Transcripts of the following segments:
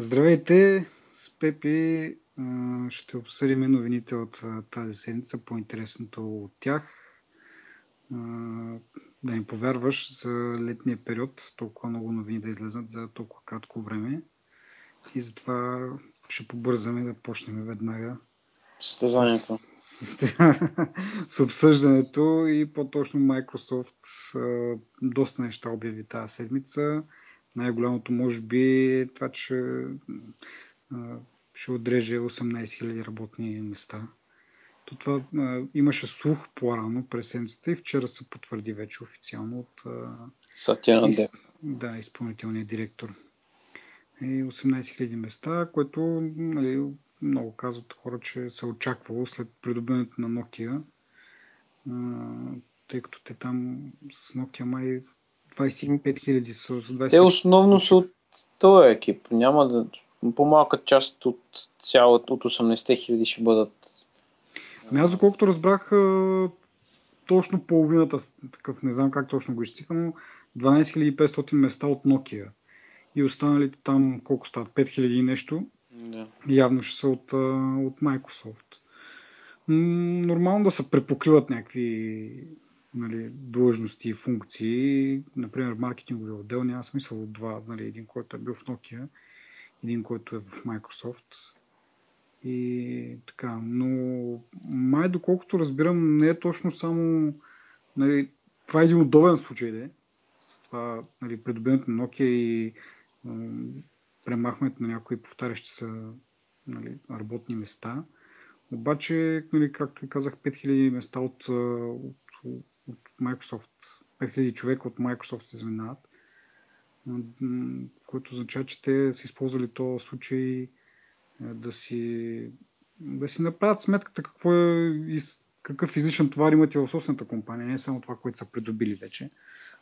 Здравейте! С Пепи ще обсъдим новините от тази седмица, по-интересното от тях. Да не повярваш за летния период, толкова много новини да излезнат за толкова кратко време. И затова ще побързаме да почнем веднага състезанието. С обсъждането и по-точно Microsoft доста неща обяви тази седмица. Най-голямото може би е това, че ще отреже 18 000 работни места. То това а, имаше слух по-рано през седмицата и вчера се потвърди вече официално от Сатя из, да, изпълнителния директор. И 18 000 места, което нали, много казват хора, че се очаквало след придобиването на Nokia, а, тъй като те там с Nokia май 25 хиляди са. 25 Те основно са от този екип. Няма да... По-малка част от цялата, от 18 хиляди ще бъдат. Ами аз, доколкото разбрах, точно половината, такъв, не знам как точно го изчиха, но 12 500 места от Nokia. И останалите там, колко стават, 5000 и нещо, да. явно ще са от, от Microsoft. Нормално да се препокриват някакви нали, длъжности и функции. Например, маркетингови отдел няма смисъл от два. Нали, един, който е бил в Nokia, един, който е в Microsoft. И така, но май, доколкото разбирам, не е точно само. Нали, това е един удобен случай, де. Това, нали, придобиването на Nokia и премахването на някои повтарящи са нали, работни места. Обаче, нали, както и казах, 5000 места от, от, от Microsoft, 5000 човека от Microsoft се изминават, което означава, че те са използвали този случай да си, да си направят сметката какво е, какъв излишен товар имат и в собствената компания, не само това, което са придобили вече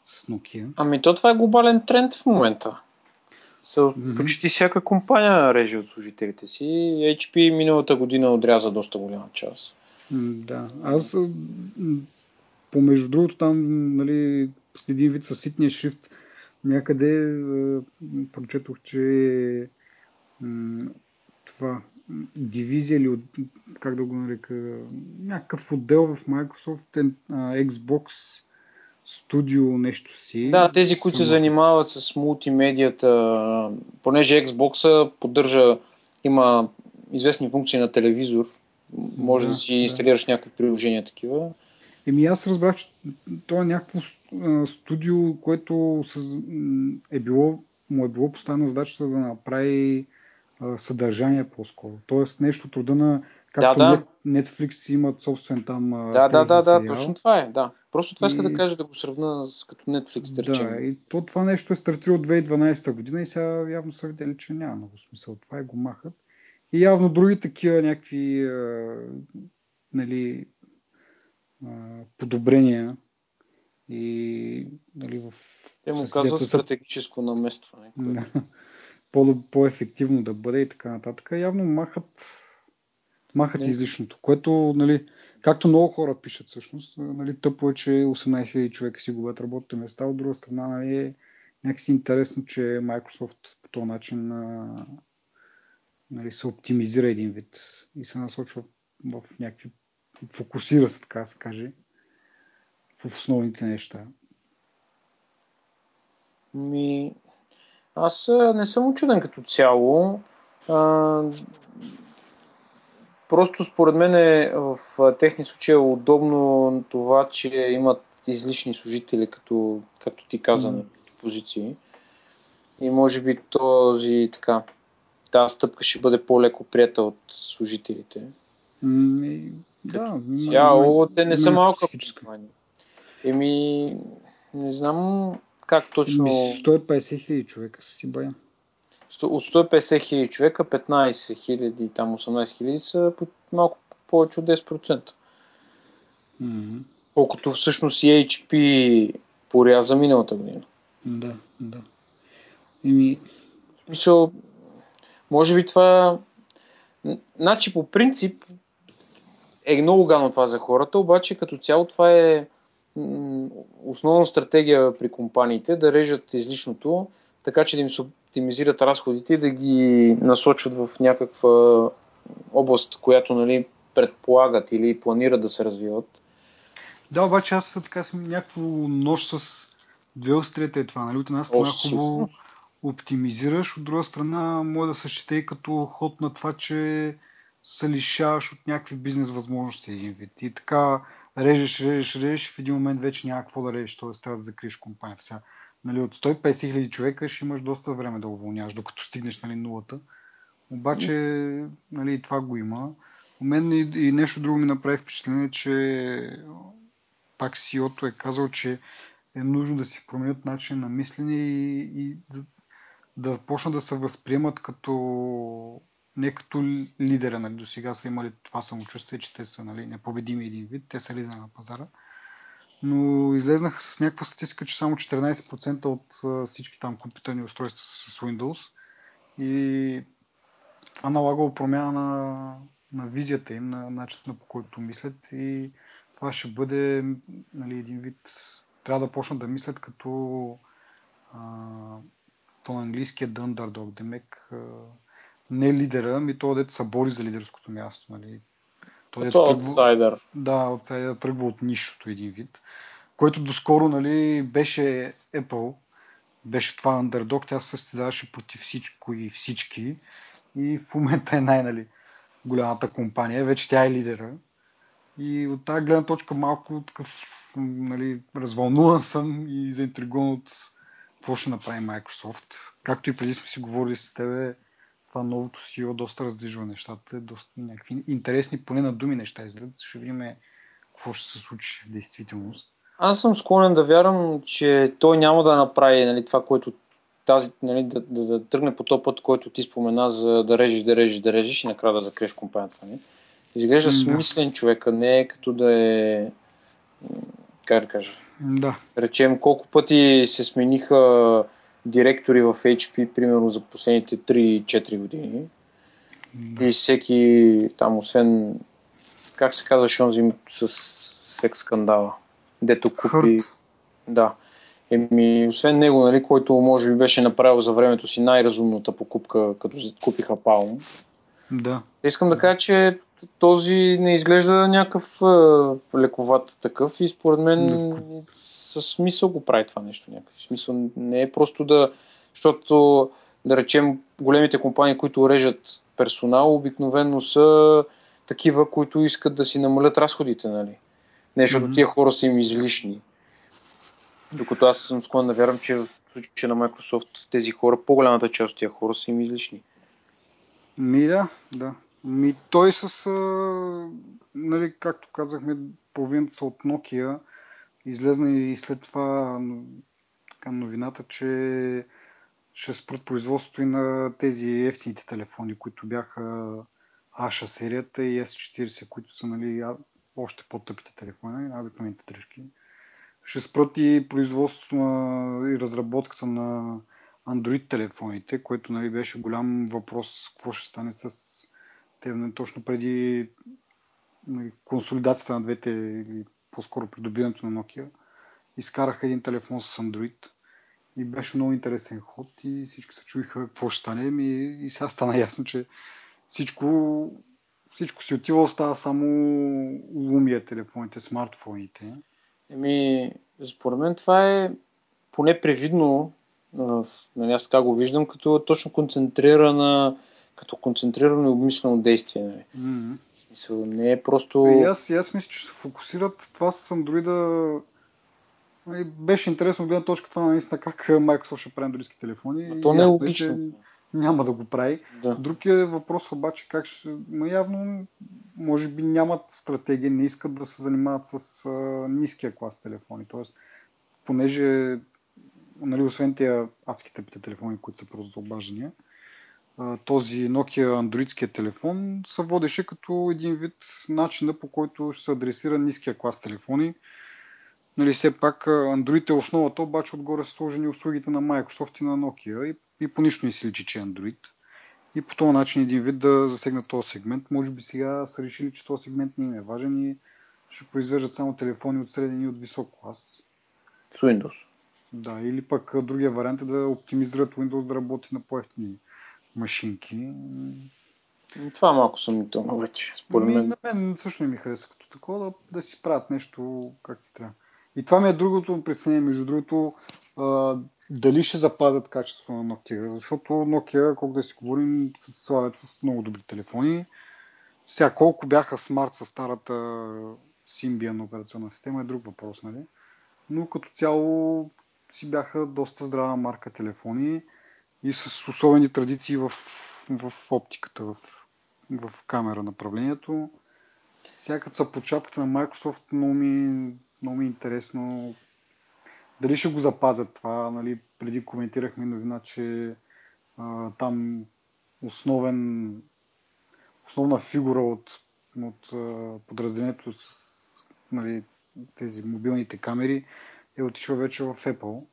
с Nokia. Ами то това е глобален тренд в момента. So, mm-hmm. Почти всяка компания реже от служителите си. HP миналата година отряза доста голяма част. Да, аз помежду другото там, нали, с един вид със ситния шрифт, някъде прочетох, че това дивизия или как да го нарека, някакъв отдел в Microsoft, Xbox Studio нещо си. Да, тези, които се занимават с мултимедията, понеже Xbox поддържа, има известни функции на телевизор, може да, да си инсталираш да. някакви приложения такива. Еми аз разбрах, че това е някакво студио, което е било, му е било поставена задачата да направи съдържание по-скоро. Тоест нещо труда на както да, да. Netflix имат собствен там Да, да, да, да, точно това е, да. Просто това и... иска да кажа да го сравна с като Netflix, да. Да, и то, това нещо е стартирало 2012 година и сега явно са видели, че няма много смисъл това и го махат. И явно други такива някакви а, нали, а, подобрения и нали, в... Те му казват стратегическо наместване. по- по-ефективно да бъде и така нататък. Явно махат, махат Не. излишното, което, нали, както много хора пишат всъщност, нали, тъпо е, че 18 000 човека си губят работните места, от друга страна нали, е някакси интересно, че Microsoft по този начин нали, се оптимизира един вид и се насочва в някакви фокусира се, така се каже, в основните неща. Ми, аз не съм очуден като цяло. А, просто според мен е, в техни случаи е удобно това, че имат излишни служители, като, както ти каза, mm. позиции. И може би този така, тази стъпка ще бъде по-леко прията от служителите. Mm, да, цяло, те не са малка компания. Еми, не знам как точно... 150 хиляди човека са си бая. От 150 хиляди човека, 15 хиляди, там 18 хиляди са малко повече от 10%. Mm-hmm. Колкото всъщност и HP поряза миналата година. Да, да. Ими... В смисъл, може би това... Значи по принцип е много гано това за хората, обаче като цяло това е основна стратегия при компаниите да режат излишното, така че да им се оптимизират разходите и да ги насочат в някаква област, която нали, предполагат или планират да се развиват. Да, обаче аз така съм някакво нож с две острията е това. Нали? От една страна хубаво оптимизираш, от друга страна може да се счете и като ход на това, че се лишаваш от някакви бизнес възможности един вид. И така режеш, режеш, режеш, в един момент вече няма какво да режеш, т.е. трябва да закриеш компанията. Сега, нали, от 150 хиляди човека ще имаш доста време да уволняваш, докато стигнеш нали, нулата. Обаче нали, това го има. У мен и, и нещо друго ми направи впечатление, че пак CEO-то е казал, че е нужно да си променят начин на мислене и, и да, да почнат да се възприемат като не като лидера, нали, до сега са имали това самочувствие, че те са нали, непобедими един вид, те са лидера на пазара. Но излезнаха с някаква статистика, че само 14% от всички там компютърни устройства са с Windows и това налагало промяна на, на визията им, на начина по който мислят и това ще бъде нали, един вид, трябва да почнат да мислят като а, то на английски е the underdog, демек не лидера, ми то дете са бори за лидерското място. Нали. Той е аутсайдер. Да, аутсайдер тръгва от нищото един вид, който доскоро нали, беше Apple, беше това underdog, тя се състезаваше против всичко и всички и в момента е най-нали, голямата компания, вече тя е лидера. И от тази гледна точка малко такъв нали, развълнуван съм и заинтригуван от какво ще направи Microsoft. Както и преди сме си говорили с тебе, това новото CEO доста раздвижва нещата, доста някакви интересни, поне на думи неща излизат. Ще видим какво ще се случи в действителност. Аз съм склонен да вярвам, че той няма да направи нали, това, което тази, нали, да, да, да, тръгне по този път, който ти спомена за да режеш, да режеш, да режеш и накрая да закриеш компанията. Нали. Изглежда mm, смислен човек, а не е като да е как да кажа. Да. Речем, колко пъти се смениха директори в HP, примерно за последните 3-4 години. Да. И всеки там, освен, как се казва, онзи с секс скандала, дето купи... Хърт. Да. Еми, освен него, нали, който може би беше направил за времето си най-разумната покупка, като купиха Palm. Да. Искам да кажа, че този не изглежда някакъв лековат такъв и според мен със смисъл го прави това нещо. Някакъв смисъл не е просто да, защото да речем големите компании, които режат персонал, обикновено са такива, които искат да си намалят разходите, нали? Не, защото mm-hmm. тия хора са им излишни. Докато аз съм склонен да вярвам, че в случая на Microsoft тези хора, по-голямата част от тия хора са им излишни. Ми да, да. Ми той с, а, нали, както казахме, половината са от Nokia. Излезна и след това така, новината, че ще спрат производството и на тези ефтините телефони, които бяха Аша серията и S40, които са нали, още по-тъпите телефони, обикновените дръжки. Ще спрат и производството на, и разработката на Android телефоните, което нали, беше голям въпрос какво ще стане с те нали, точно преди нали, консолидацията на двете или по-скоро придобиването на Nokia. Изкараха един телефон с Android и беше много интересен ход и всички се чуиха какво ще стане и, и сега стана ясно, че всичко, всичко си отива, остава само Lumia телефоните, смартфоните. Еми, според мен това е поне привидно нали, аз така го виждам, като точно концентрирана, като концентрирано и обмислено действие. Нали. Mm-hmm. Смисъл, не е просто... И аз, и аз мисля, че се фокусират това с Android нали, беше интересно от гледна точка това наистина как Microsoft ще прави андроидски телефони. А то не е логично. Че няма да го прави. Да. Другия въпрос обаче как ще... Ма явно може би нямат стратегия, не искат да се занимават с а, ниския клас телефони. Тоест, понеже нали, освен тези адските телефони, които са просто за обаждания, този Nokia андроидския телефон се водеше като един вид начина по който ще се адресира ниския клас телефони. Нали, все пак Android е основата, обаче отгоре са сложени услугите на Microsoft и на Nokia и, и по нищо не си личи, че е Android. И по този начин един вид да засегнат този сегмент. Може би сега са решили, че този сегмент не им е важен и ще произвеждат само телефони от среден и от висок клас. С Windows. Да, или пък другия вариант е да оптимизират Windows да работи на по-ефтини машинки. Това малко съмнително вече, според мен. на мен също не ми хареса като такова да, да си правят нещо как си трябва. И това ми е другото притеснение, между другото, а, дали ще запазят качеството на Nokia, защото Nokia, колко да си говорим, се славят с много добри телефони. Сега, колко бяха смарт с старата Symbian операционна система е друг въпрос, нали? Но като цяло си бяха доста здрава марка телефони и с особени традиции в, в оптиката, в, в камера направлението. Сега са под шапката на Microsoft, много ми, много ми е интересно дали ще го запазят това. Нали? Преди коментирахме новина, че а, там основен, основна фигура от, от а, подразделението с нали, тези мобилните камери е отишъл вече в Apple.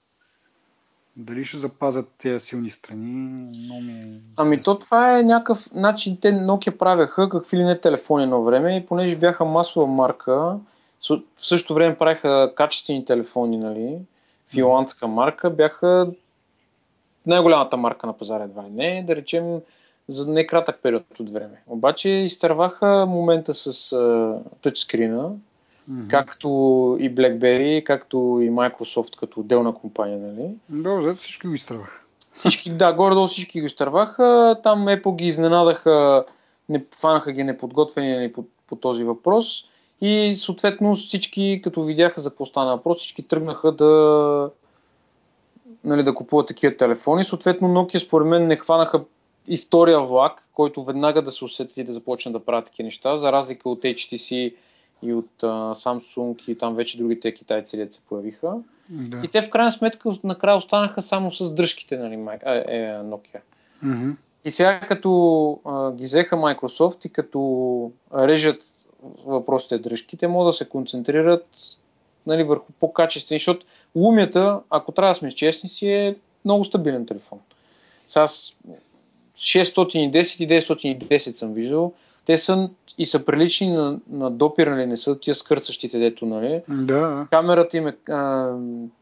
Дали ще запазят тези силни страни, но ми е... Ами то това е някакъв начин. Те Nokia правяха какви ли не телефони едно време и понеже бяха масова марка, в същото време правиха качествени телефони, нали, финландска марка, бяха най-голямата марка на пазара едва не, да речем за некратък период от време. Обаче изтърваха момента с uh, тъчскрина, mm-hmm. както и BlackBerry, както и Microsoft като отделна компания, нали? Да, зато всички го изтърваха. Всички, да, горе-долу всички го изтърваха. Там Apple ги изненадаха, не, фанаха ги неподготвени нали, по, по този въпрос. И съответно всички, като видяха за какво стана въпрос, всички тръгнаха да, нали, да купуват такива телефони. Съответно Nokia според мен не хванаха и втория влак, който веднага да се усети и да започне да правят такива неща, за разлика от HTC и от uh, Samsung и там вече другите китайци да се появиха. Да. И те в крайна сметка накрая останаха само с дръжките нали, е, Nokia. Mm-hmm. И сега като а, ги взеха Microsoft и като режат въпросите дръжки, те могат да се концентрират нали, върху по-качествени, защото Lumia, ако трябва да сме честни, си е много стабилен телефон. Сега 610 и 910 съм виждал. Те са и са прилични на, на допир, нали, не са тия скърцащите, дето, нали. Да. Камерата им е а,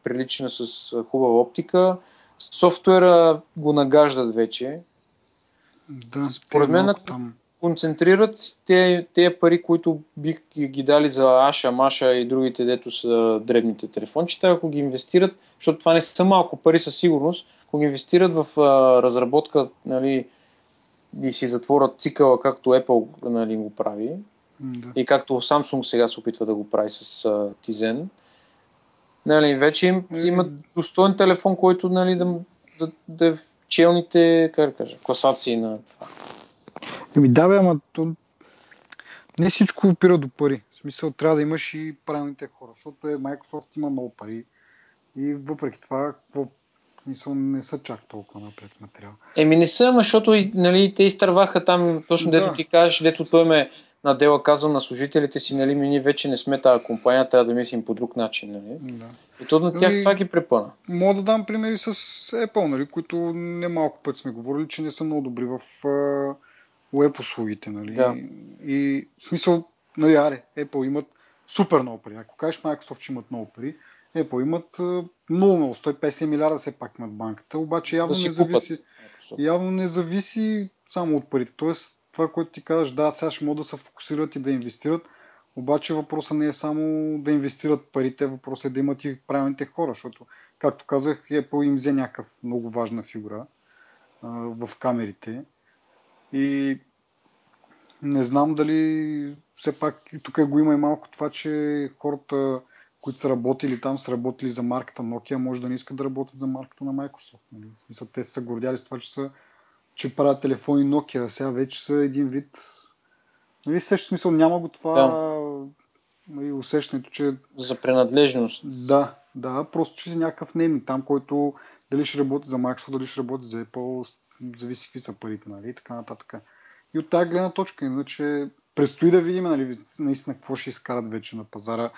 прилична с хубава оптика. Софтуера го нагаждат вече. Да, Според мен, ако там. концентрират те, тези пари, които бих ги дали за Аша, Маша и другите, дето са дребните телефончета, ако ги инвестират, защото това не са малко пари със сигурност, ако ги инвестират в а, разработка, нали, и си затворят цикъла, както Apple нали, го прави, Да. и както Samsung сега се опитва да го прави с а, Tizen, нали, вече им, имат достоен телефон, който нали, да, да, да е в челните как да кажа, класации на това. Еми да, бе, ама то... не всичко опира до пари. В смисъл трябва да имаш и правилните хора, защото е Microsoft има много пари и въпреки това, какво смисъл не са чак толкова напред материал. Еми не са, защото и, нали, те изтърваха там, точно Да. дето ти кажеш, дето той ме надела казал на служителите си, нали, ми ние вече не сме тази компания, трябва да мислим по друг начин, нали. Да. И то на тях Ами- това ги препъна. Мога да дам примери с Apple, нали, които немалко път сме говорили, че не са много добри в веб услугите. Нали. Да. И в смисъл, нали, аре, Apple имат супер много пари. Ако кажеш Microsoft, че имат много пари, Apple имат много, много, 150 милиарда все пак имат банката, обаче явно Да не купат. зависи, явно не зависи само от парите. Тоест, това, което ти казваш, да, сега ще могат да се фокусират и да инвестират, обаче въпросът не е само да инвестират парите, въпросът е да имат и правилните хора, защото, както казах, Apple им взе някакъв много важна фигура а, в камерите. И не знам дали все пак тук го има и малко това, че хората, които са работили там, са работили за марката Nokia, може да не искат да работят за марката на Microsoft. Нали? Смисъл, те са гордяли с това, че, са, че правят телефони Nokia, сега вече са един вид. Нали, също смисъл няма го това нали, усещането, че За принадлежност. да, да, просто че си някакъв нейми там, който дали ще работи за Microsoft, дали ще работи за Apple, зависи какви са парите, нали, и така нататък. И от тази гледна точка, иначе предстои да видим, нали, наистина какво ще изкарат вече на пазара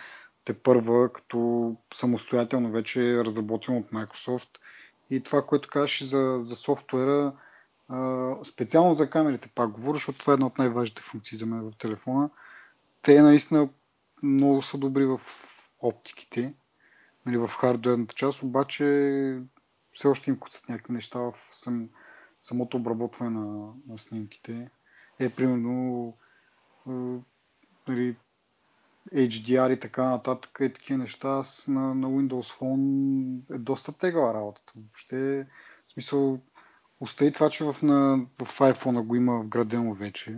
те първа, като самостоятелно вече е разработено от Microsoft. И това, което казваш за, за софтуера, специално за камерите пак говоря, защото това е една от най-важните функции за мен в телефона. Те наистина много са добри в оптиките. нали, в хардуерната част, обаче все още им куцат някакви неща в сам, самото обработване на, на снимките. Е, примерно, нали, HDR и така нататък и такива неща с, на, на Windows Phone е доста тегава работата. Въобще, в смисъл, остави това, че в, на, в iPhone го има вградено вече.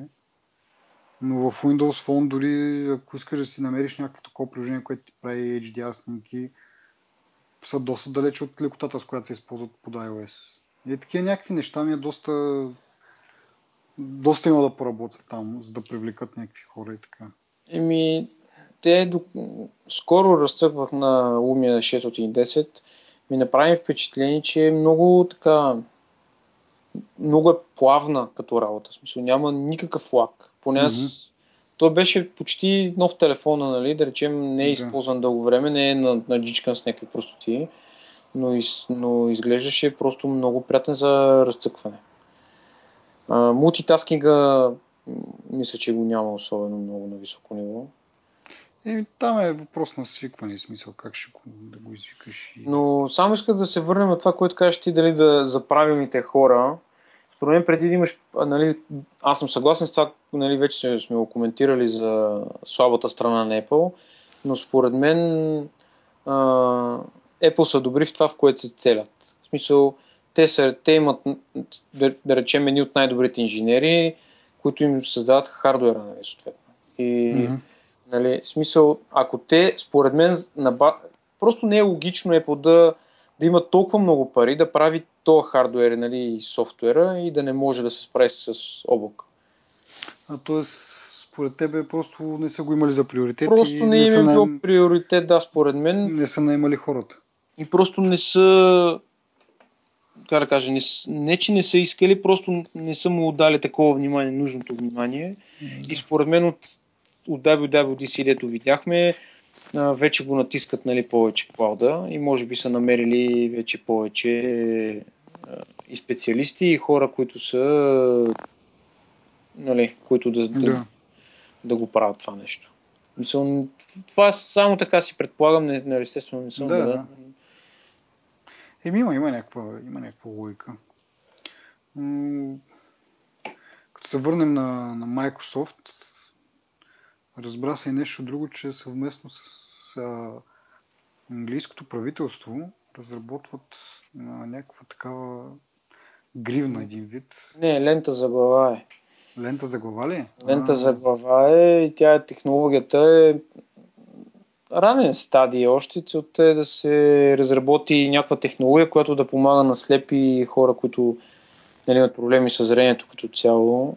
Но в Windows Phone дори ако искаш да си намериш някакво такова приложение, което ти прави HDR снимки, са доста далече от лекотата, с която се използват под iOS. И такива някакви неща ми е доста доста има да поработят там, за да привлекат някакви хора и така. Еми, те до... скоро разцъквах на Lumia 610. Ми направи впечатление, че е много така много е плавна като работа. В смисъл, няма никакъв лак. Поне аз... Mm-hmm. Той беше почти нов телефон, нали? да речем, не е използван дълго време, не е наджичкан с някакви простоти, но, из, но изглеждаше просто много приятен за разцъкване. мултитаскинга мисля, че го няма особено много на високо ниво. Е, там е въпрос на свикване, смисъл как ще го, да го извикаш. И... Но само исках да се върнем на това, което кажеш ти, дали да за правилните хора. Според мен преди да имаш, нали, аз съм съгласен с това, нали, вече сме го коментирали за слабата страна на Apple, но според мен а, Apple са добри в това, в което се целят. В смисъл, те, са, те имат, да, да речем, едни от най-добрите инженери, които им създават хардуера, нали, съответно. И, mm-hmm. Нали, смисъл, ако те, според мен, наба... просто не е логично Apple да, да има толкова много пари да прави този хардуер нали, и софтуера и да не може да се справи с облак. А т.е. според тебе просто не са го имали за приоритет? Просто не, не им е бил наем... приоритет, да, според мен. Не са наемали хората. И просто не са как да кажа, не, не, че не са искали, просто не са му дали такова внимание, нужното внимание. Mm-hmm. И според мен от, от WWDC, дето видяхме, вече го натискат нали, повече клауда и може би са намерили вече повече и специалисти, и хора, които са нали, които да, да. да, да го правят това нещо. Мисъл, това само така си предполагам, не, не, естествено не съм да, да. Еми, има, има някаква, има някаква логика. като се върнем на, на Microsoft, разбра се и нещо друго, че съвместно с а, английското правителство разработват а, някаква такава гривна един вид. Не, лента за глава е. Лента за глава ли? Лента а... за глава е и тя е технологията е ранен стадий още. Целта е да се разработи някаква технология, която да помага на слепи хора, които нали, имат проблеми с зрението като цяло,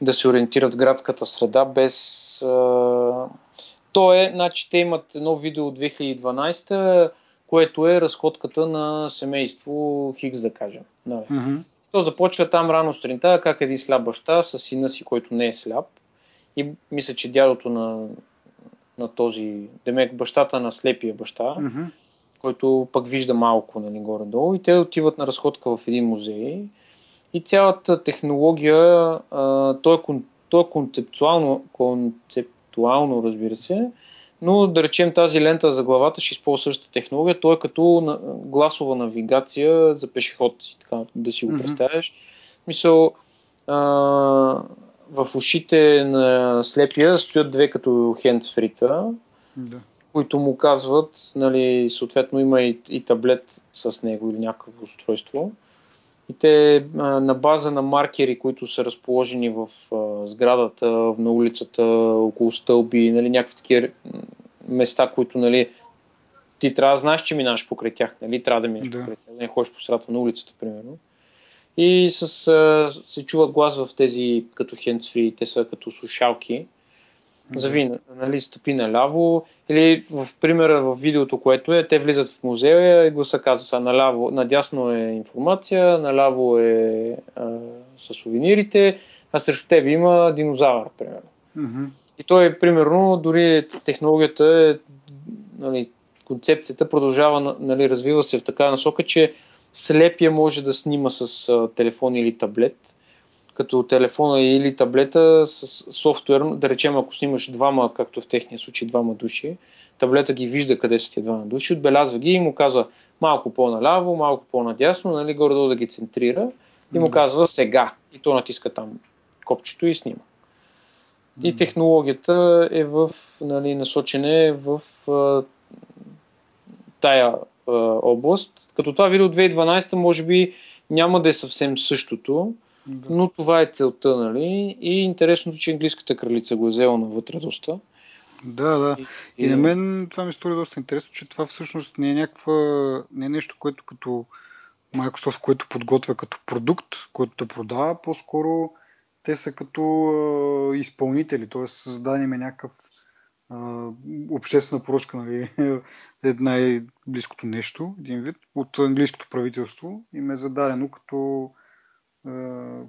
да се ориентират в градската среда без... А... То е, значи те имат едно видео от 2012, което е разходката на семейство Хикс, да кажем. Нали. Mm-hmm. То започва там рано сутринта, как един сляп баща с сина си, който не е сляп. И мисля, че дядото на на този, демек бащата на слепия баща, mm-hmm. който пък вижда малко нали, горе-долу и те отиват на разходка в един музей и цялата технология, а, то, е, то е концептуално, концептуално, разбира се, но да речем тази лента за главата ще използва същата технология, то е като гласова навигация за пешеходци, така да си го mm-hmm. представяш. Мисъл, а, в ушите на слепия стоят две като хендсфрита, да. които му казват, нали, съответно има и, и таблет с него или някакво устройство. И те на база на маркери, които са разположени в сградата, на улицата, около стълби, нали, някакви такива места, които нали, ти трябва да знаеш, че минаваш покрай тях, нали? трябва да минеш да. покрай тях, да не ходиш по средата на улицата, примерно и с, а, се чува глас в тези като хендсфри, те са като слушалки. Зави, нали, стъпи наляво. Или в примера в видеото, което е, те влизат в музея и гласа казва са наляво, надясно е информация, наляво е а, с сувенирите, а срещу теб има динозавър, примерно. Mm-hmm. И той, примерно, дори технологията е, нали, концепцията продължава, нали, развива се в така насока, че слепия може да снима с а, телефон или таблет, като телефона или таблета с софтуер, да речем ако снимаш двама, както в техния случай двама души, таблета ги вижда къде са тези двама души, отбелязва ги и му казва малко по-наляво, малко по-надясно, нали, горе да ги центрира и му казва сега. И то натиска там копчето и снима. И технологията е в, нали, насочене в а, тая а, област. Като това видео 2012 може би няма да е съвсем същото, да. но това е целта, нали? И интересното, че английската кралица го е взела навътре доста. Да, да. И, и, на мен това ми стори доста интересно, че това всъщност не е някаква, не е нещо, което като Microsoft, което подготвя като продукт, който да продава, по-скоро те са като а, изпълнители, т.е. създадени ме някакъв а, обществена поръчка, нали, е най-близкото нещо, един вид, от английското правителство и ме е зададено като,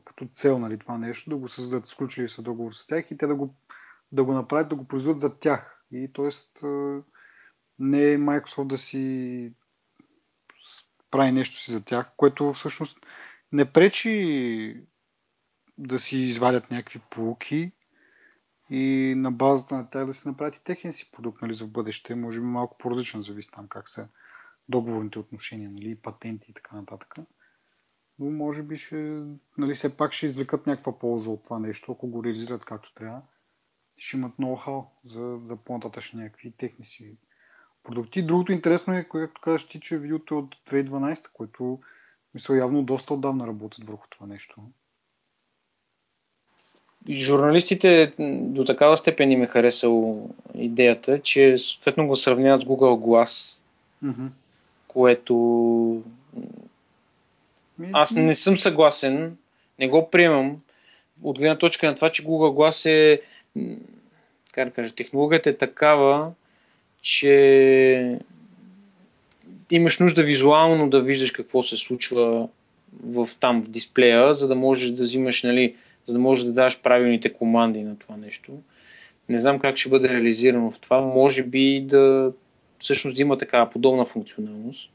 като цел нали, това нещо, да го създадат, сключили са договор с тях и те да го, да го направят, да го произведат за тях. И т.е. не е Microsoft да си прави нещо си за тях, което всъщност не пречи да си извадят някакви полуки и на базата на тях да си направят и техния си продукт нали, за бъдеще. Може би малко по-различно зависи там как са договорните отношения, нали, патенти и така нататък. Но може би ще, нали, все пак ще извлекат някаква полза от това нещо, ако го реализират както трябва. Ще имат ноу-хау за, за по-нататъчни някакви техни си продукти. Другото интересно е, което казваш ти, че видеото е от 2012, което мисля явно доста отдавна работят върху това нещо журналистите до такава степен им е харесало идеята, че съответно го сравняват с Google Glass, mm-hmm. което аз не съм съгласен, не го приемам от гледна точка на това, че Google Glass е как да кажа, технологията е такава, че имаш нужда визуално да виждаш какво се случва в там в дисплея, за да можеш да взимаш нали, за да можеш да даш правилните команди на това нещо. Не знам как ще бъде реализирано в това. Може би да всъщност да има такава подобна функционалност.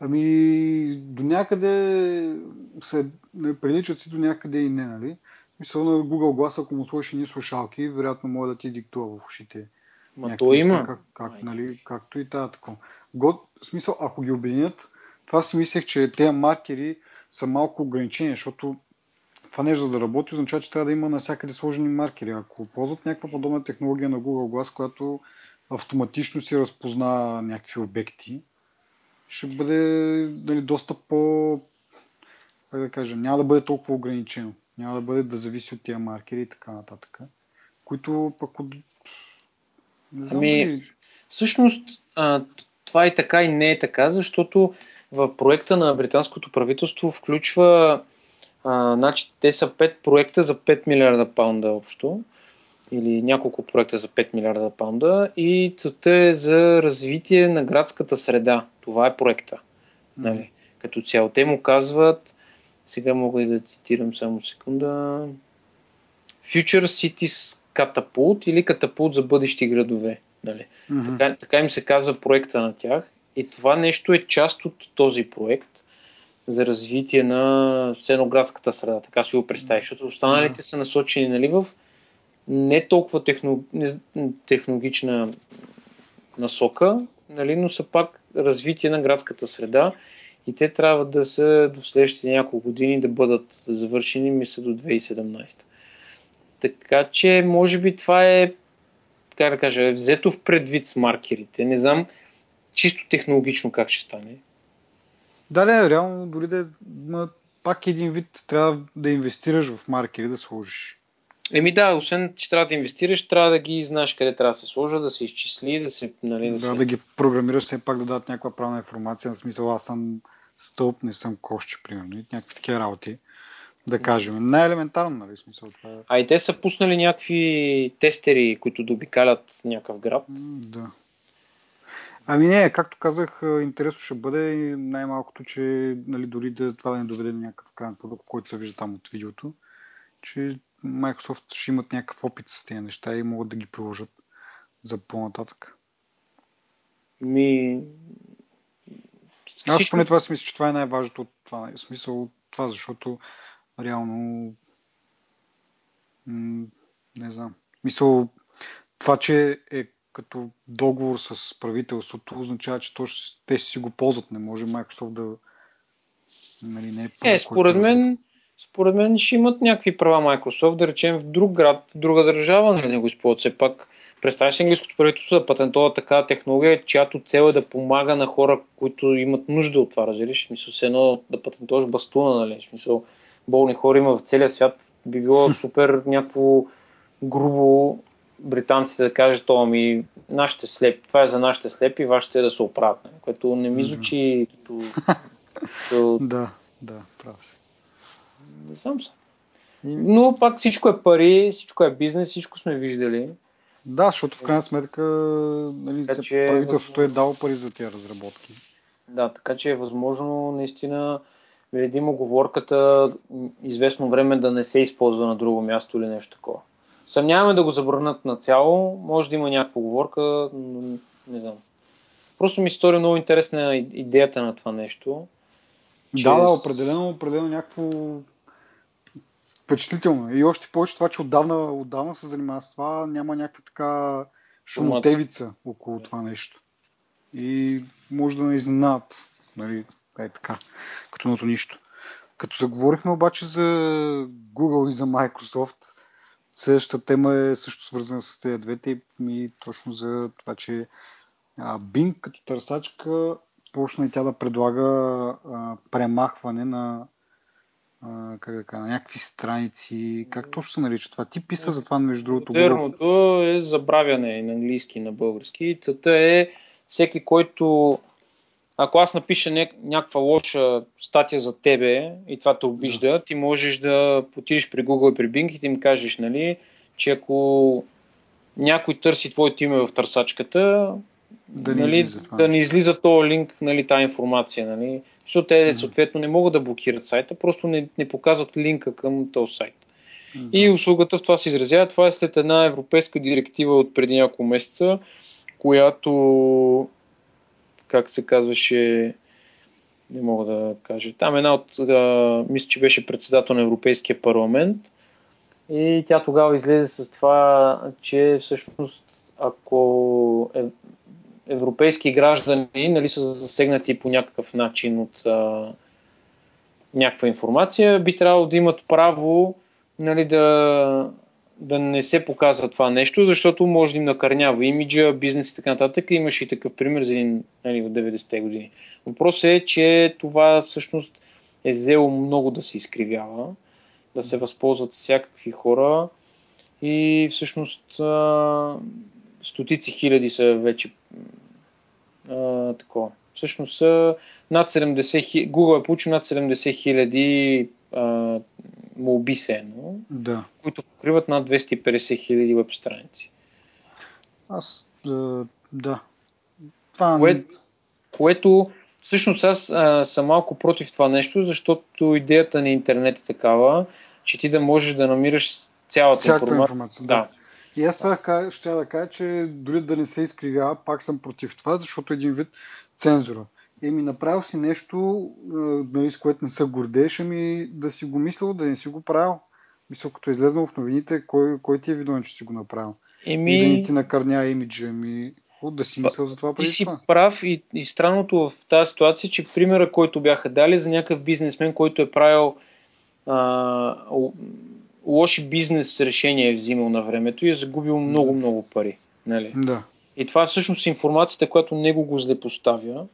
Ами, до някъде се не приличат си до някъде и не, нали? Мисля на Google Glass, ако му сложиш ни слушалки, вероятно може да ти диктува в ушите. Ма то има. Как, как, нали, както и тази такова. Год, в смисъл, ако ги обединят, това си мислех, че тези маркери са малко ограничени, защото това нещо за да работи, означава, че трябва да има навсякъде сложени маркери. Ако ползват някаква подобна технология на Google Glass, която автоматично си разпозна някакви обекти, ще бъде нали, доста по... как да кажем, няма да бъде толкова ограничено. Няма да бъде да зависи от тия маркери и така нататък. Които пък от... Не знам ами, дали... всъщност а, това и така и не е така, защото в проекта на британското правителство включва а, значи, те са 5 проекта за 5 милиарда паунда общо или няколко проекта за 5 милиарда паунда и целта е за развитие на градската среда. Това е проекта. Нали? Като цяло. Те му казват, сега мога и да цитирам само секунда, Future Cities Catapult или Catapult за бъдещи градове. Нали? Mm-hmm. Така, така им се казва проекта на тях. И това нещо е част от този проект за развитие на сценоградската среда, така си го представиш, защото останалите са насочени нали, в не толкова технологична насока, нали, но са пак развитие на градската среда и те трябва да са до следващите няколко години да бъдат завършени, мисля, до 2017. Така че, може би това е, как да кажа, взето в предвид с маркерите. Не знам чисто технологично как ще стане. Да, да, реално дори да ма, пак един вид трябва да инвестираш в маркери, да сложиш. Еми да, освен, че трябва да инвестираш, трябва да ги знаеш къде трябва да се сложа, да се изчисли, да се... Нали, да, да, се... да ги програмираш все пак да дадат някаква правна информация, на смисъл аз съм стълб, не съм кошче, примерно, и някакви такива работи. Да кажем. Най-елементарно, нали? Смисъл, това е... А и те са пуснали някакви тестери, които да обикалят някакъв град. Да. Ами не, както казах, интересно ще бъде най-малкото, че нали, дори да това да не доведе до някакъв крайен продукт, който се вижда само от видеото, че Microsoft ще имат някакъв опит с тези неща и могат да ги приложат за по-нататък. Ми... Аз поне това си мисля, че това е най-важното от това. В смисъл от това, защото реално м- не знам. Мисъл, това, че е като договор с правителството, означава, че то, те си го ползват. Не може Microsoft да... Нали, не е, е, според мен, според мен ще имат някакви права Microsoft, да речем в друг град, в друга държава, нали, да го използват. Все пак, представяш английското правителство да патентова такава технология, чиято цел е да помага на хора, които имат нужда от това, разбираш? В смисъл, все едно да патентуваш бастуна, нали? Смисъл, болни хора има в целия свят, би било супер някакво грубо британците да кажат, то ми, нашите слепи, това е за нашите слепи, вашите е да се оправят, нали? което не ми звучи като... Да, да, прав си. Не знам се. Но пак всичко е пари, всичко е бизнес, всичко сме виждали. Да, защото в крайна сметка нали, така, че е правителството е дало пари за тези разработки. Да, така че е възможно наистина видим оговорката известно време да не се използва на друго място или нещо такова. Съмняваме да го забранят на цяло, може да има някаква оговорка, но не знам. Просто ми стори много интересна идеята на това нещо. Да, да, определено, определено някакво впечатлително. И още повече това, че отдавна, отдавна се занимава с това, няма някаква така шумотевица около това нещо. И може да не изненадат. Нали, е така, като ното нищо. Като заговорихме обаче за Google и за Microsoft, следващата тема е също свързана с тези двете и точно за това, че Bing като търсачка почна и тя да предлага а, премахване на а, как да кажа, някакви страници. Как точно се нарича това? Ти писа за това, между другото. Модерното е забравяне на английски и на български. Цата е всеки, който ако аз напиша някаква лоша статия за тебе и това те обижда, да. ти можеш да потидеш при Google и при Bing и ти им кажеш, нали, че ако някой търси твоето име в търсачката, да не, нали, излиза, да не излиза този линк, нали, тази информация. Нали. Защото те съответно не могат да блокират сайта, просто не, не показват линка към този сайт. Да. И услугата в това се изразява. Това е след една европейска директива от преди няколко месеца, която как се казваше, не мога да кажа. Там една от, а, мисля, че беше председател на Европейския парламент и тя тогава излезе с това, че всъщност ако е, европейски граждани нали, са засегнати по някакъв начин от а, някаква информация, би трябвало да имат право нали, да, да не се показва това нещо, защото може да им накърнява имиджа, бизнес и така нататък. Имаше и такъв пример за един нали, от 90-те години. Въпросът е, че това всъщност е взело много да се изкривява, да се възползват всякакви хора и всъщност а, стотици хиляди са вече а, такова. Всъщност са над 70 хиляди, Google е получил над 70 хиляди молби сено, да. които покриват над 250 хиляди веб страници. Аз, да. Това... Кое, което всъщност аз а, съм малко против това нещо, защото идеята на интернет е такава, че ти да можеш да намираш цялата Всяка информация. информация да. да. И аз това ще да кажа, че дори да не се изкривява, пак съм против това, защото един вид цензура. Еми, направил си нещо, нали, с което не се гордееш, ами да си го мислил, да не си го правил. Мисля, като е излезнал в новините, кой, кой ти е видно, че си го направил? Еми... И да не ти накърня имиджа ми. Да си мислил за това Ти си това. прав и, и странното в тази ситуация, че примера, който бяха дали за някакъв бизнесмен, който е правил а, лоши бизнес решения е взимал на времето и е загубил много, много пари. Нали? Да. И това е всъщност информацията, която него го злепоставя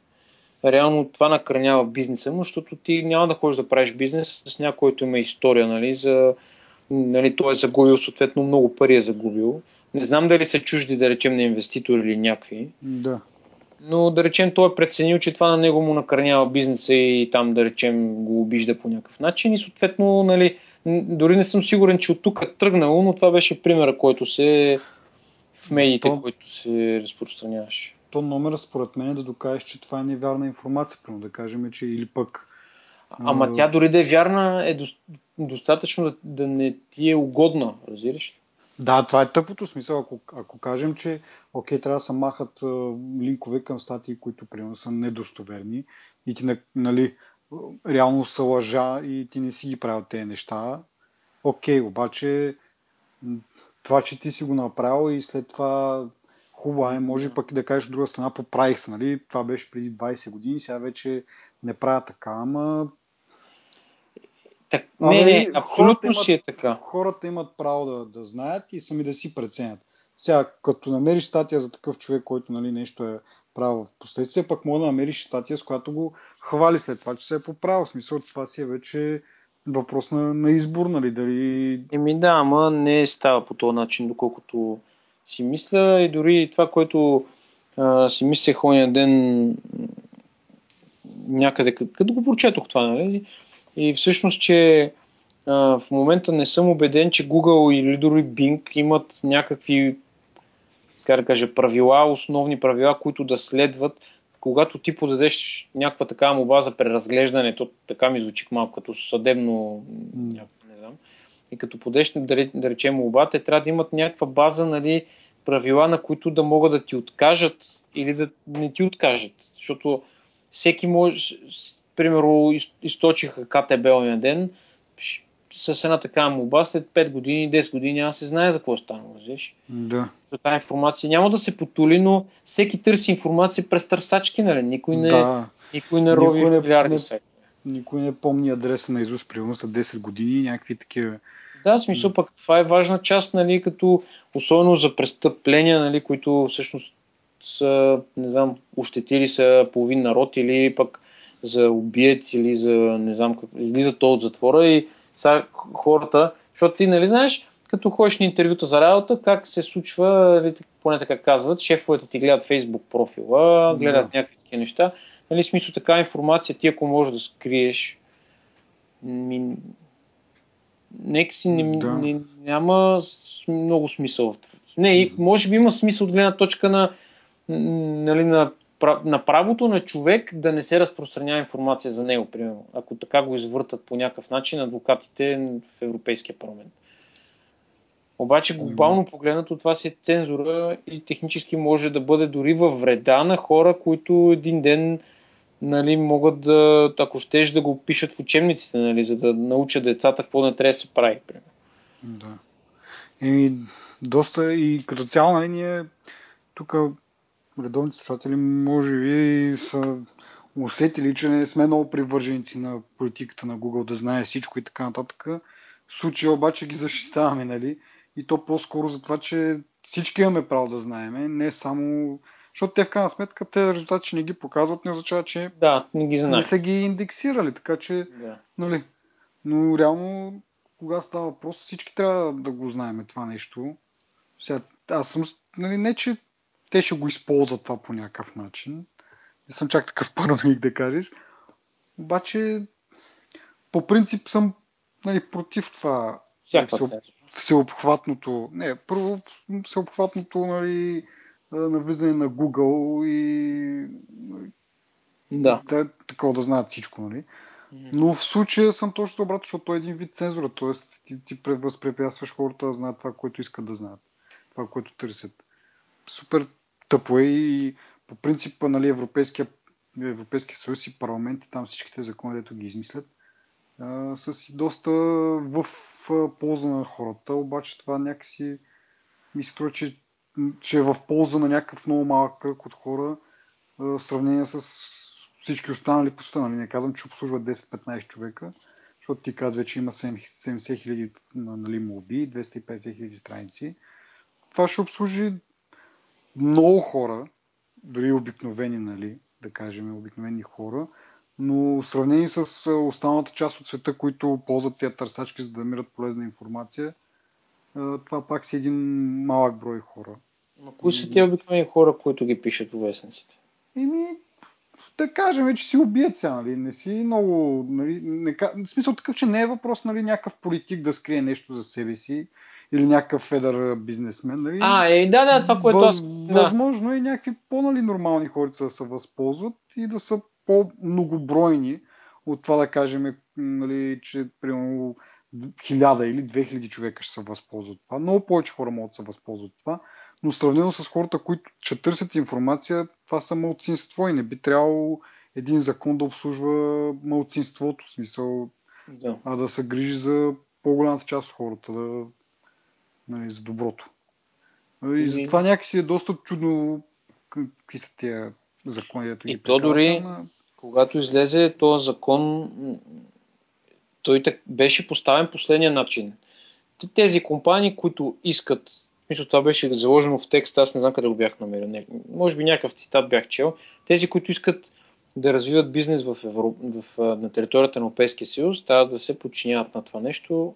реално това накърнява бизнеса му, защото ти няма да ходиш да правиш бизнес с някой, който има история, нали, за, нали, той е загубил, съответно много пари е загубил. Не знам дали са чужди, да речем, на инвеститори или някакви. Да. Но да речем, той е преценил, че това на него му накърнява бизнеса и там, да речем, го обижда по някакъв начин и съответно, нали, дори не съм сигурен, че от тук е тръгнало, но това беше примера, който се в медиите, то, който се разпространяваше то номера според мен е да докажеш, че това е невярна информация, примерно да кажем, че или пък... Ама а... тя дори да е вярна, е до... достатъчно да, да не ти е угодна, разбираш? Да, това е тъпото смисъл. Ако, ако кажем, че окей, трябва да се махат а, линкове към статии, които примерно са недостоверни и ти нали, реално са лъжа и ти не си ги правил тези неща, окей, обаче това, че ти си го направил и след това Хубаво е, може пък и да кажеш от друга страна, поправих се, нали? Това беше преди 20 години, сега вече не правя така, ама... Так, не, не, абсолютно имат, си е така. Хората имат право да, да знаят и сами да си преценят. Сега, като намериш статия за такъв човек, който нали, нещо е в последствие, пък може да намериш статия, с която го хвали след това, че се е поправил. В смисъл, това си е вече въпрос на, на избор, нали, дали... Еми да, ама не става по този начин, доколкото си мисля и дори това, което а, си мислех ония ден някъде, като го прочетох това, нали? И всъщност, че а, в момента не съм убеден, че Google или дори Bing имат някакви как да кажа, правила, основни правила, които да следват, когато ти подадеш някаква такава моба за преразглеждане, то така ми звучи малко като съдебно, не знам, и като подадеш, да, да речем, моба, те трябва да имат някаква база, нали, правила, на които да могат да ти откажат или да не ти откажат. Защото всеки може, примерно, източиха КТБ на ден, с една такава моба, след 5 години, 10 години няма се знае за какво стана, разбираш? Да. За тази информация няма да се потули, но всеки търси информация през търсачки, нали? Никой не, да. никой не роби никой в милиарди не, Никой не помни адреса на Изус, примерно след 10 години, някакви такива. Да, смисъл пък това е важна част, нали, като особено за престъпления, нали, които всъщност са, не знам, ощетили са половин народ или пък за убиец или за, не знам, как, излизат то от затвора и сега хората, защото ти нали знаеш, като ходиш на интервюта за работа, как се случва, нали, поне така казват, шефовете ти гледат фейсбук профила, гледат да. някакви такива неща. Нали, смисъл така информация, ти ако можеш да скриеш, ми... нека си не, да. не, няма много смисъл. Не, може би има смисъл от гледна точка на, нали, на на правото на човек да не се разпространява информация за него, примерно, ако така го извъртат по някакъв начин адвокатите в Европейския парламент. Обаче глобално погледнато това си е цензура и технически може да бъде дори във вреда на хора, които един ден нали, могат да, ако щеш да го пишат в учебниците, нали, за да научат децата какво не трябва да се прави. Примерно. Да. И доста и като цяло нали, ние тук редовните слушатели може би са усетили, че не сме много привърженици на политиката на Google да знае всичко и така нататък. В случая обаче ги защитаваме, нали? И то по-скоро за това, че всички имаме право да знаеме, не само... Защото те в крайна сметка, те резултати, че не ги показват, не означава, че да, не, ги не са ги индексирали, така че, да. нали, но реално, кога става въпрос, всички трябва да го знаем това нещо. Сега, аз съм, нали, не, че те ще го използват това по някакъв начин. Не съм чак такъв параноик да кажеш. Обаче, по принцип съм нали, против това. Всеобхватното, не, първо всеобхватното нали, навлизане на Google и да. да, такова да знаят всичко, нали? Но в случая съм точно обратно, защото той е един вид цензура, т.е. ти, ти възпрепятстваш хората да знаят това, което искат да знаят, това, което търсят. Супер тъпо е и по принцип нали, Европейския, Европейския съюз и парламент и там всичките закони, дето ги измислят, са си доста в полза на хората, обаче това някакси ми струва, че, че е в полза на някакъв много малък кръг от хора в сравнение с всички останали по. Нали? Не казвам, че обслужват 10-15 човека, защото ти казва, че има 70 хиляди нали, молби, 250 хиляди страници. Това ще обслужи много хора, дори обикновени, нали, да кажем, обикновени хора, но в сравнение с останалата част от света, които ползват тези търсачки, за да намират полезна информация, това пак си един малък брой хора. Но кои са тези обикновени хора, които ги пишат в вестниците? Еми, да кажем, че си убият сега, нали? Не си много... Нали, не, в смисъл такъв, че не е въпрос, нали, някакъв политик да скрие нещо за себе си или някакъв федър бизнесмен. Нали? А, е, да, да, това, което аз... Да. Възможно е някакви по-нали нормални хора да се възползват и да са по-многобройни от това да кажем, нали, че примерно хиляда или две хиляди човека ще се възползват това. Много повече хора могат да се възползват това, но сравнено с хората, които ще търсят информация, това са малцинство и не би трябвало един закон да обслужва малцинството, в смисъл, да. а да се грижи за по-голямата част от хората, да, нали, за доброто. И затова някакси е доста чудно какви са тия закони. И то дори, ама... когато излезе този закон, той беше поставен последния начин. Тези компании, които искат, мисля, това беше заложено в текста, аз не знам къде го бях намерил, може би някакъв цитат бях чел, тези, които искат да развиват бизнес в, Евро... в, на територията на Европейския съюз, трябва да се подчиняват на това нещо,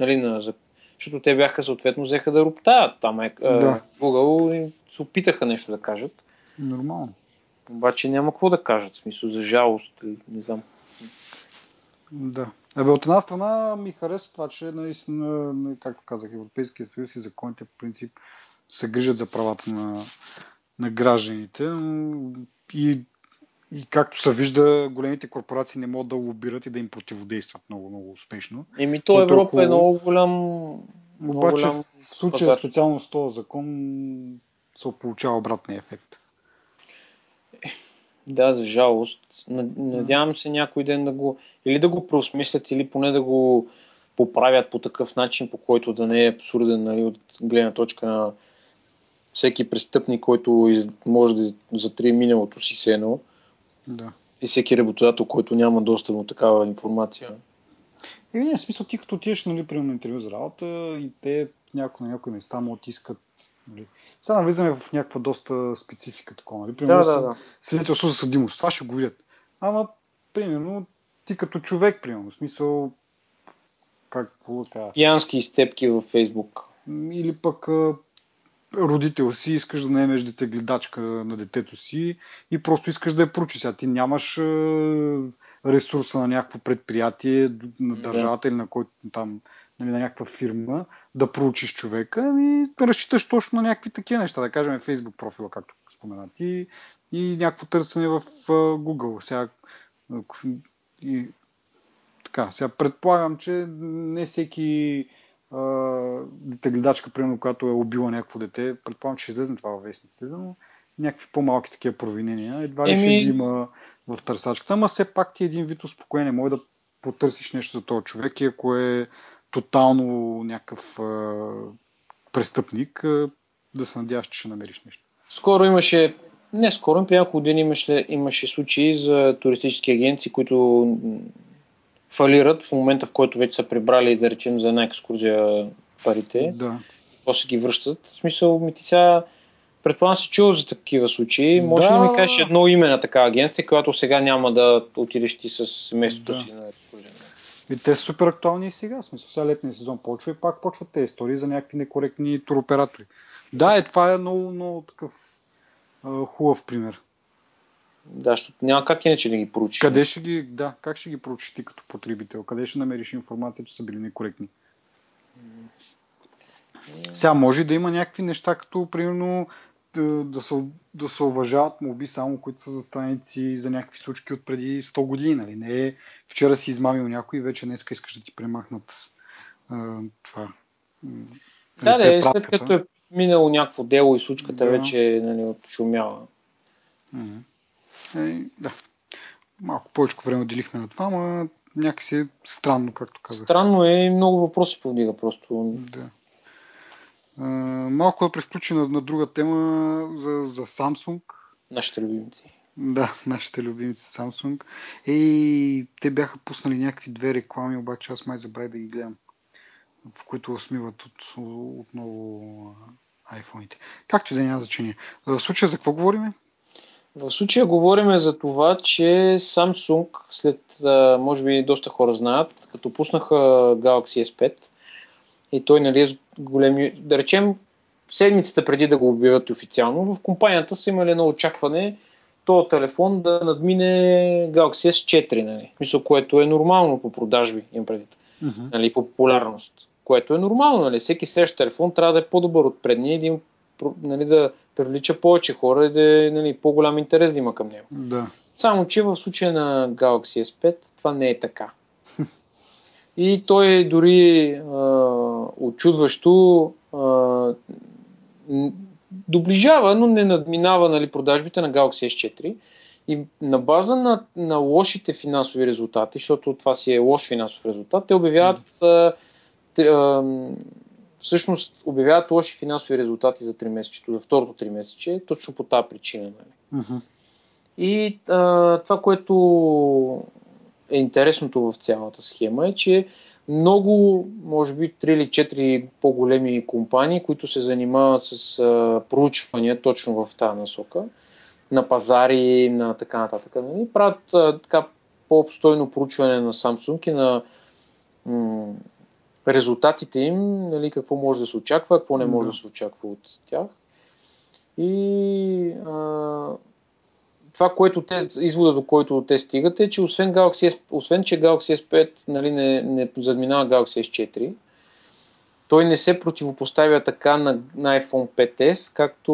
нали, на, защото те бяха съответно взеха да роптаят там е, да. Google и се опитаха нещо да кажат. Нормално. Обаче няма какво да кажат, в смисъл за жалост, не знам. Да. Абе, от една страна ми харесва това, че наистина, както казах, Европейския съюз и законите по принцип се грижат за правата на, на гражданите и и както се вижда, големите корпорации не могат да лобират и да им противодействат много, много успешно. Еми, то Европа хубаво... е много голям. Много Обаче голям в случая пазар. специално с този закон се получава обратния ефект. Да, за жалост. Надявам се някой ден да го или да го преосмислят, или поне да го поправят по такъв начин, по който да не е абсурден нали, от гледна точка на всеки престъпник, който из... може да затри миналото си сено. Да. И всеки работодател, който няма достъп до такава информация. И в смисъл, ти като отидеш, нали, при на интервю за работа и те някои на някои места му искат. Нали. Сега навлизаме в някаква доста специфика такова. Нали? Примерно, да, да, да. свидетелство за съдимост. Това ще го видят. Ама, примерно, ти като човек, примерно, в смисъл, как, какво да кажа? Пиянски изцепки във Фейсбук. Или пък родител си, искаш да наемеш дете гледачка на детето си и просто искаш да я проучиш. Сега ти нямаш ресурса на някакво предприятие, на държавата да. или на който там, нали, на някаква фирма, да проучиш човека и да разчиташ точно на някакви такива неща, да кажем Facebook профила, както спомена ти, и някакво търсене в Google. Сега, и, така, сега предполагам, че не всеки дете гледачка, примерно, която е убила някакво дете, предполагам, че ще излезе това във вестниците, но някакви по-малки такива провинения. Едва ли Еми... ще ги има в търсачката, ама все пак ти е един вид успокоение. Може да потърсиш нещо за този човек и ако е тотално някакъв а, престъпник, а, да се надяваш, че ще намериш нещо. Скоро имаше, не скоро, при няколко дни имаше, имаше случаи за туристически агенции, които фалират в момента, в който вече са прибрали, да речем, за една екскурзия парите. Да. После ги връщат. В смисъл, ми ти сега предполагам си чул за такива случаи. Може да, да ми кажеш едно име на такава агенция, която сега няма да отидеш ти с семейството да. си на екскурзия. И те са супер актуални и сега. Смисъл, сега летния сезон почва и пак почват тези истории за някакви некоректни туроператори. Да, е, това е много, много такъв хубав пример. Да, защото няма как иначе да ги проучиш. Къде ще ги, да, как ще ги проучиш ти като потребител? Къде ще намериш информация, че са били некоректни? Сега може да има някакви неща, като примерно да, се, да се уважават моби само, които са за страници за някакви случки от преди 100 години. Нали? Не е вчера си измамил някой вече днес искаш да ти премахнат а, това. Да, да, след като е минало някакво дело и случката да. вече е нали, отшумяла. Mm-hmm. Е, да. Малко повече време отделихме на това, но някакси е странно, както казах. Странно е и много въпроси повдига просто. Да. А, малко да превключи на, на друга тема за, за Samsung. Нашите любимци. Да, нашите любимци Samsung. И те бяха пуснали някакви две реклами, обаче аз май забравя да ги гледам, в които усмиват от, отново iPhone-ите. Както и да няма значение. В случая за какво говориме? В случая говорим за това, че Samsung, след, може би доста хора знаят, като пуснаха Galaxy S5 и той нали е големи, да речем, седмицата преди да го обявят официално, в компанията са имали едно очакване този телефон да надмине Galaxy S4, нали? Мисля, което е нормално по продажби, имам предвид, uh-huh. нали, по популярност. Което е нормално, нали? Всеки следващ телефон трябва да е по-добър от предния и да, им, нали, да привлича повече хора и да е нали, по-голям интерес да има към него. Да. Само, че в случая на Galaxy S5 това не е така. И той е дори а, очудващо а, доближава, но не надминава нали, продажбите на Galaxy S4. И на база на, на лошите финансови резултати, защото това си е лош финансов резултат, те обявяват а, те, а, всъщност обявяват лоши финансови резултати за 3 месечето, за второто 3 месече, точно по тази причина. Нали? Uh-huh. И а, това, което е интересното в цялата схема е, че много, може би 3 или 4 по-големи компании, които се занимават с а, проучвания точно в тази насока, на пазари, на така нататък, нали? правят а, така по-обстойно проучване на Samsung и на м- резултатите им, нали, какво може да се очаква, какво не може да се очаква от тях. И а, това, което те, извода до който те стигат е, че освен, Galaxy S, освен че Galaxy S5 нали, не, не задминава Galaxy S4, той не се противопоставя така на, на iPhone 5s, както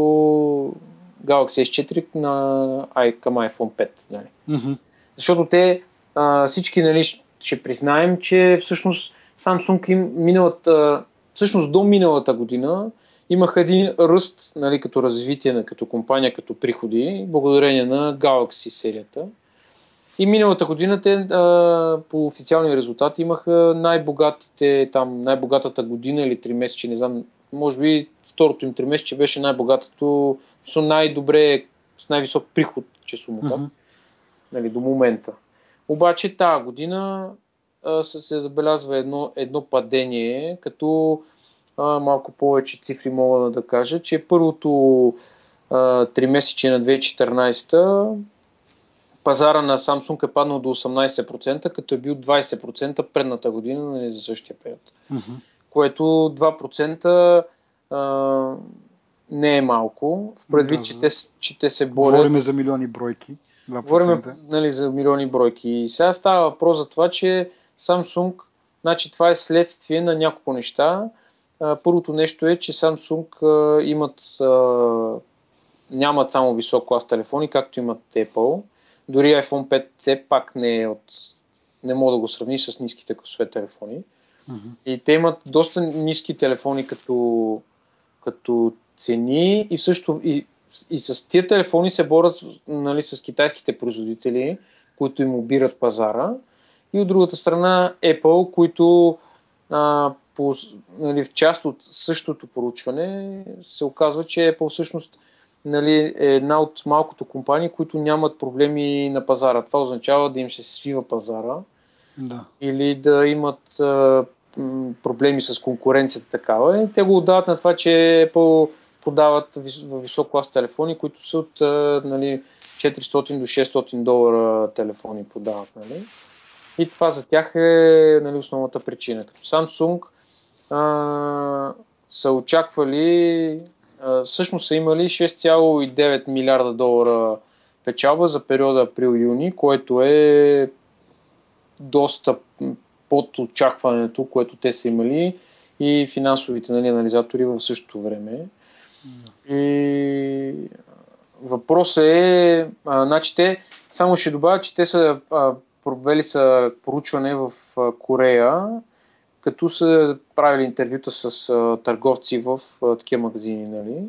Galaxy S4 на, към iPhone 5. Нали. Mm-hmm. Защото те а, всички нали, ще признаем, че всъщност Samsung им миналата, всъщност до миналата година имаха един ръст нали, като развитие, като компания, като приходи, благодарение на Galaxy серията. И миналата година те а, по официални резултати имаха най-богатите, там, най-богатата година или три месече, не знам, може би второто им три месече беше най-богатото, с най-добре, с най-висок приход часомата, uh-huh. нали, до момента. Обаче тази година се, се забелязва едно, едно падение, като а, малко повече цифри мога да кажа, че първото три месече на 2014 пазара на Samsung е паднал до 18%, като е бил 20% предната година нали, за същия период. Което 2% а, не е малко, в предвид, Да, че, те, че те се борят. Говориме за милиони бройки. 2%. Говорим нали, за милиони бройки. И сега става въпрос за това, че Samsung, значи това е следствие на няколко неща. Първото нещо е, че Samsung имат, нямат само висок клас телефони, както имат Apple. Дори iPhone 5 все пак не е от... Не мога да го сравни с ниските класове телефони. Мгм. И те имат доста ниски телефони като, като цени и също и, и с тия телефони се борят нали, с китайските производители, които им обират пазара. И от другата страна Apple, които а, по, нали, в част от същото проучване се оказва, че Apple всъщност нали, е една от малкото компании, които нямат проблеми на пазара. Това означава да им се свива пазара Да. или да имат а, проблеми с конкуренцията такава. И те го отдават на това, че Apple продават в висок клас телефони, които са от а, нали, 400 до 600 долара телефони продават. Нали? И това за тях е нали, основната причина. Като Samsung а, са очаквали, а, всъщност са имали 6,9 милиарда долара печалба за периода април-юни, което е доста под очакването, което те са имали и финансовите нали, анализатори в същото време. И въпросът е, а, значи те, само ще добавя, че те са а, провели са проучване в Корея, като са правили интервюта с търговци в такива магазини, нали?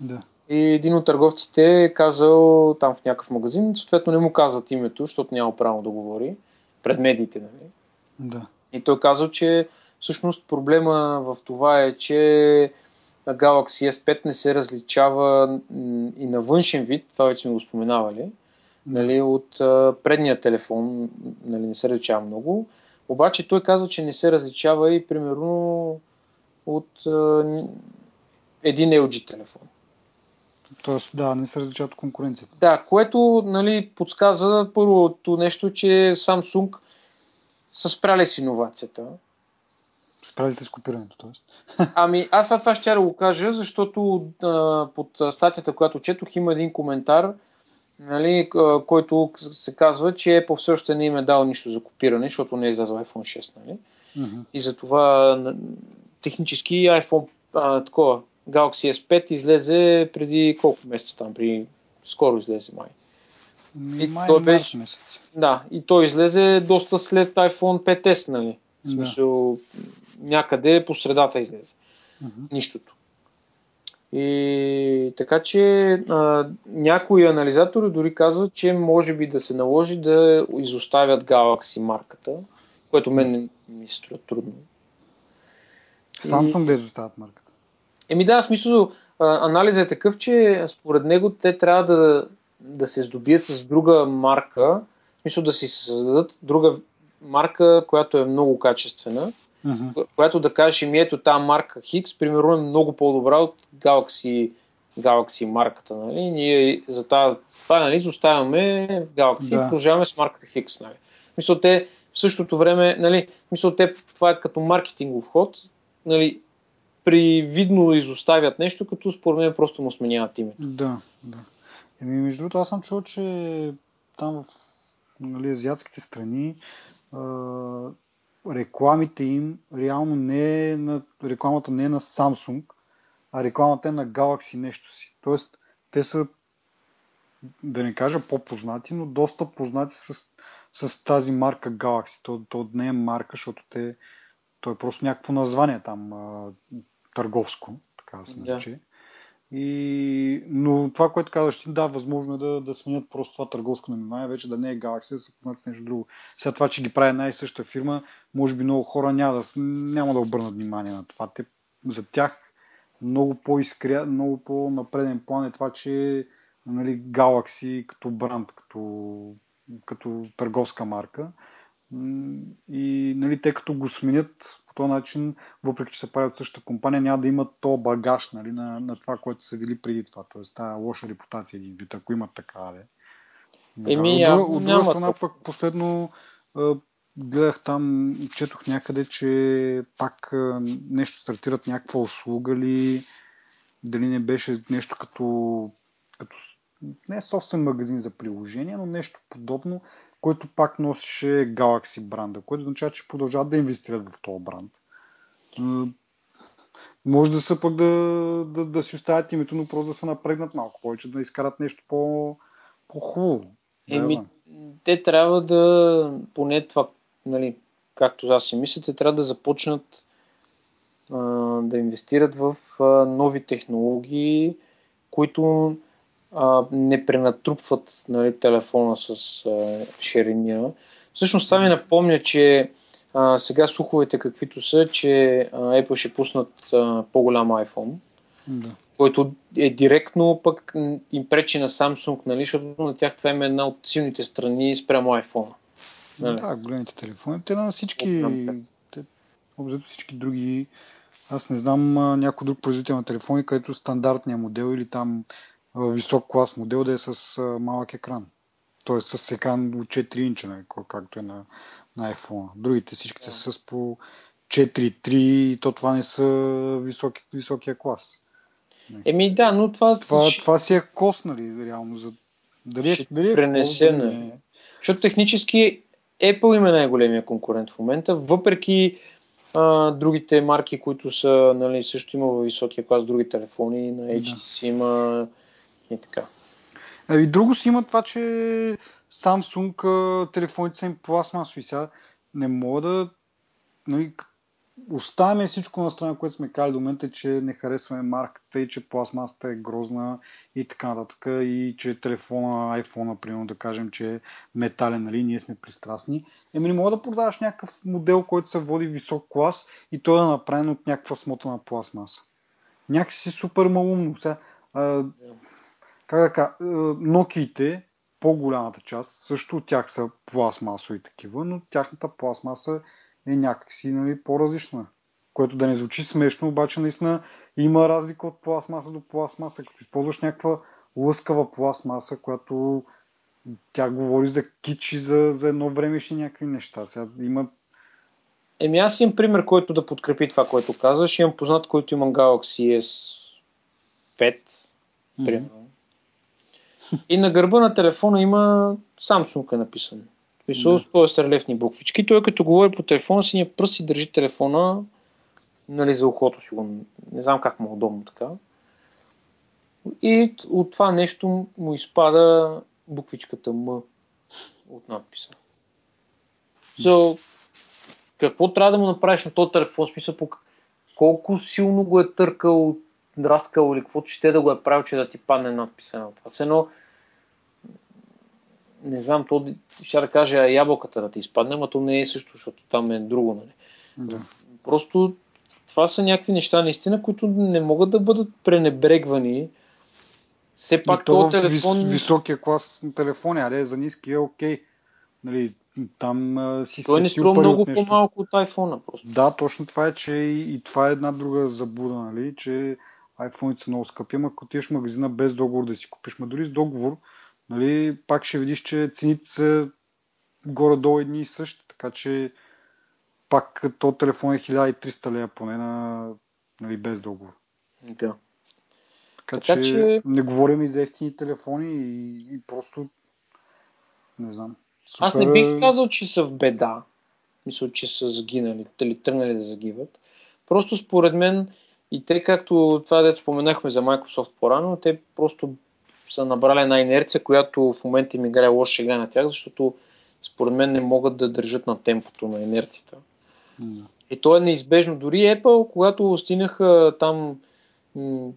Да. И един от търговците е казал там в някакъв магазин, съответно не му казват името, защото няма право да говори пред медиите, нали? Да. И той казал, че всъщност проблема в това е, че Galaxy S5 не се различава и на външен вид, това вече сме го споменавали, нали, от а, предния телефон, нали, не се различава много. Обаче той казва, че не се различава и примерно от а, един LG телефон. Тоест, да, не се различават от конкуренцията. Да, което нали, подсказва първото нещо, че Samsung са спряли с иновацията. Справили се с копирането, т.е. Ами, аз това ще го кажа, защото а, под статията, която четох, има един коментар, нали, който се казва, че Apple все още не им е дал нищо за копиране, защото не е излязъл iPhone 6. Нали? Мгм. И затова технически iPhone, а, такова, Galaxy S5 излезе преди колко месеца там, при... скоро излезе май. И Май, той беше- месец. Да, и той излезе доста след iPhone 5S, нали? В Да. смисъл, някъде по средата излезе. Мгм. Нищото. И така че а, някои анализатори дори казват, че може би да се наложи да изоставят Galaxy марката, което мен не ми се струва трудно. Samsung и... да изоставят марката. Еми да, смисъл, анализът е такъв, че според него те трябва да, да се здобият с друга марка, в смисъл да си създадат друга марка, която е много качествена, uh-huh. която да кажеш, ми ето тази марка Хикс, примерно е много по-добра от Galaxy, Galaxy марката. Нали? Ние за тази, това нали, оставяме Galaxy да. и продължаваме с марката Хикс. Нали? Мисля, те в същото време, нали, мисля, те това е като маркетингов ход, нали, привидно изоставят нещо, като според мен просто му сменяват името. Да, да. Еми, между другото, аз съм чул, че там в нали, азиатските страни а, рекламите им реално не е на, рекламата не е на Samsung, а рекламата е на Galaxy нещо си. Тоест, те са, да не кажа по-познати, но доста познати с, с тази марка Galaxy. То, то не е марка, защото те, то е просто някакво название там, а, търговско, така да се нарече. Yeah. И, но това, което казваш да, възможно е да, да сменят просто това търговско наименование, вече да не е Galaxy, да се помнят с нещо друго. Сега това, че ги прави една и съща фирма, може би много хора няма да, няма да обърнат внимание на това. Те, за тях много по-искря, много по-напреден план е това, че нали, Galaxy като бранд, като, като търговска марка. И нали, те като го сменят по този начин, въпреки че се правят същата компания, няма да имат то багаж нали, на, на това, което са били преди това. Тоест, тази лоша репутация един вид, ако имат такава. Еми, от, друга, от друга страна, пък последно гледах там, четох някъде, че пак нещо стартират някаква услуга ли, дали не беше нещо като, като не собствен магазин за приложения, но нещо подобно, който пак носеше Galaxy бранда, което означава, че продължават да инвестират в този бранд. Може да са пък да, да, да си оставят името, но просто да се напрегнат малко повече, да изкарат нещо по, по-хубаво. Еми, те трябва да, поне това, нали, както аз си мисля, те трябва да започнат а, да инвестират в а, нови технологии, които а, не пренатрупват нали, телефона с а, шириня. Всъщност това ми напомня, че а, сега слуховете каквито са, че а, Apple ще пуснат а, по-голям iPhone, да. който е директно пък им пречи на Samsung, нали, защото на тях това е една от силните страни спрямо iPhone. Нали? Да, големите телефони. Те на всички, те, всички други аз не знам някой друг производител на телефони, където стандартният модел или там висок клас модел да е с малък екран. Тоест с екран от 4 инча, нали, както е на, на iPhone. Другите всичките са с по 4-3 и то това не са високи, високия клас. Еми да, но това... Това, това си е кост, нали, реално. За... Дали, ще дали е пренесе, кост, нали? Защото технически Apple има най-големия конкурент в момента, въпреки а, другите марки, които са, нали, също има високия клас други телефони, на HTC да. има и така. Ами, друго си има това, че Samsung телефоните са им пластмасови. Сега не мога да... Нали, оставяме всичко на страна, което сме казали до момента, че не харесваме марката и че пластмасата е грозна и така нататък. И че телефона, iPhone, примерно да кажем, че е метален, нали, ние сме пристрастни. Еми не мога да продаваш някакъв модел, който се води висок клас и той е направен от някаква смотана пластмаса. Някакси супер малумно. Сега, а, как да кажа, Nokia-те, по-голямата част, също от тях са пластмасови такива, но тяхната пластмаса е някакси нали, по-различна. Което да не звучи смешно, обаче наистина има разлика от пластмаса до пластмаса. Като използваш някаква лъскава пластмаса, която тя говори за кич и за, за едно време ще някакви неща. Сега има Еми аз имам пример, който да подкрепи това, което казваш. Имам познат, който има Galaxy S5, примерно. Mm-hmm. И на гърба на телефона има Samsung е написано. Писал да. с релефни буквички. Той като говори по телефона, синия пръст си държи телефона нали, за ухото си. Не знам как му е удобно така. И от това нещо му изпада буквичката М от надписа. So, какво трябва да му направиш на този телефон? Смисъл, по колко силно го е търкал, драскал или каквото ще да го е правил, че да ти падне надписа на това. Едно, не знам, то ще да кажа ябълката да ти изпадне, но то не е също, защото там е друго. Нали. Да. Просто това са някакви неща, наистина, които не могат да бъдат пренебрегвани. Все пак този телефон... Вис, високия клас на телефони, а за ниски е окей. Нали, там а, си Той не струва много по-малко от iPhone. Просто. Да, точно това е, че и, и това е една друга заблуда, нали, че iPhone са много скъпи, ама ако отидеш в магазина без договор да си купиш, ма дори с договор, нали, пак ще видиш, че цените са горе-долу едни и същи, така че пак то телефон е 1300 лея поне на, нали, без договор. Да. Така, така че, че не говорим и за ефтини телефони и, и просто не знам. Супер... Аз не бих казал, че са в беда. Мисля, че са загинали, или тръгнали да загиват. Просто според мен и те, както това дето споменахме за Microsoft по-рано, те просто са набрали една инерция, която в момента им играе лош шега на тях, защото според мен не могат да държат на темпото на инерцията. Mm. И то е неизбежно. Дори Apple, когато стигнаха там м-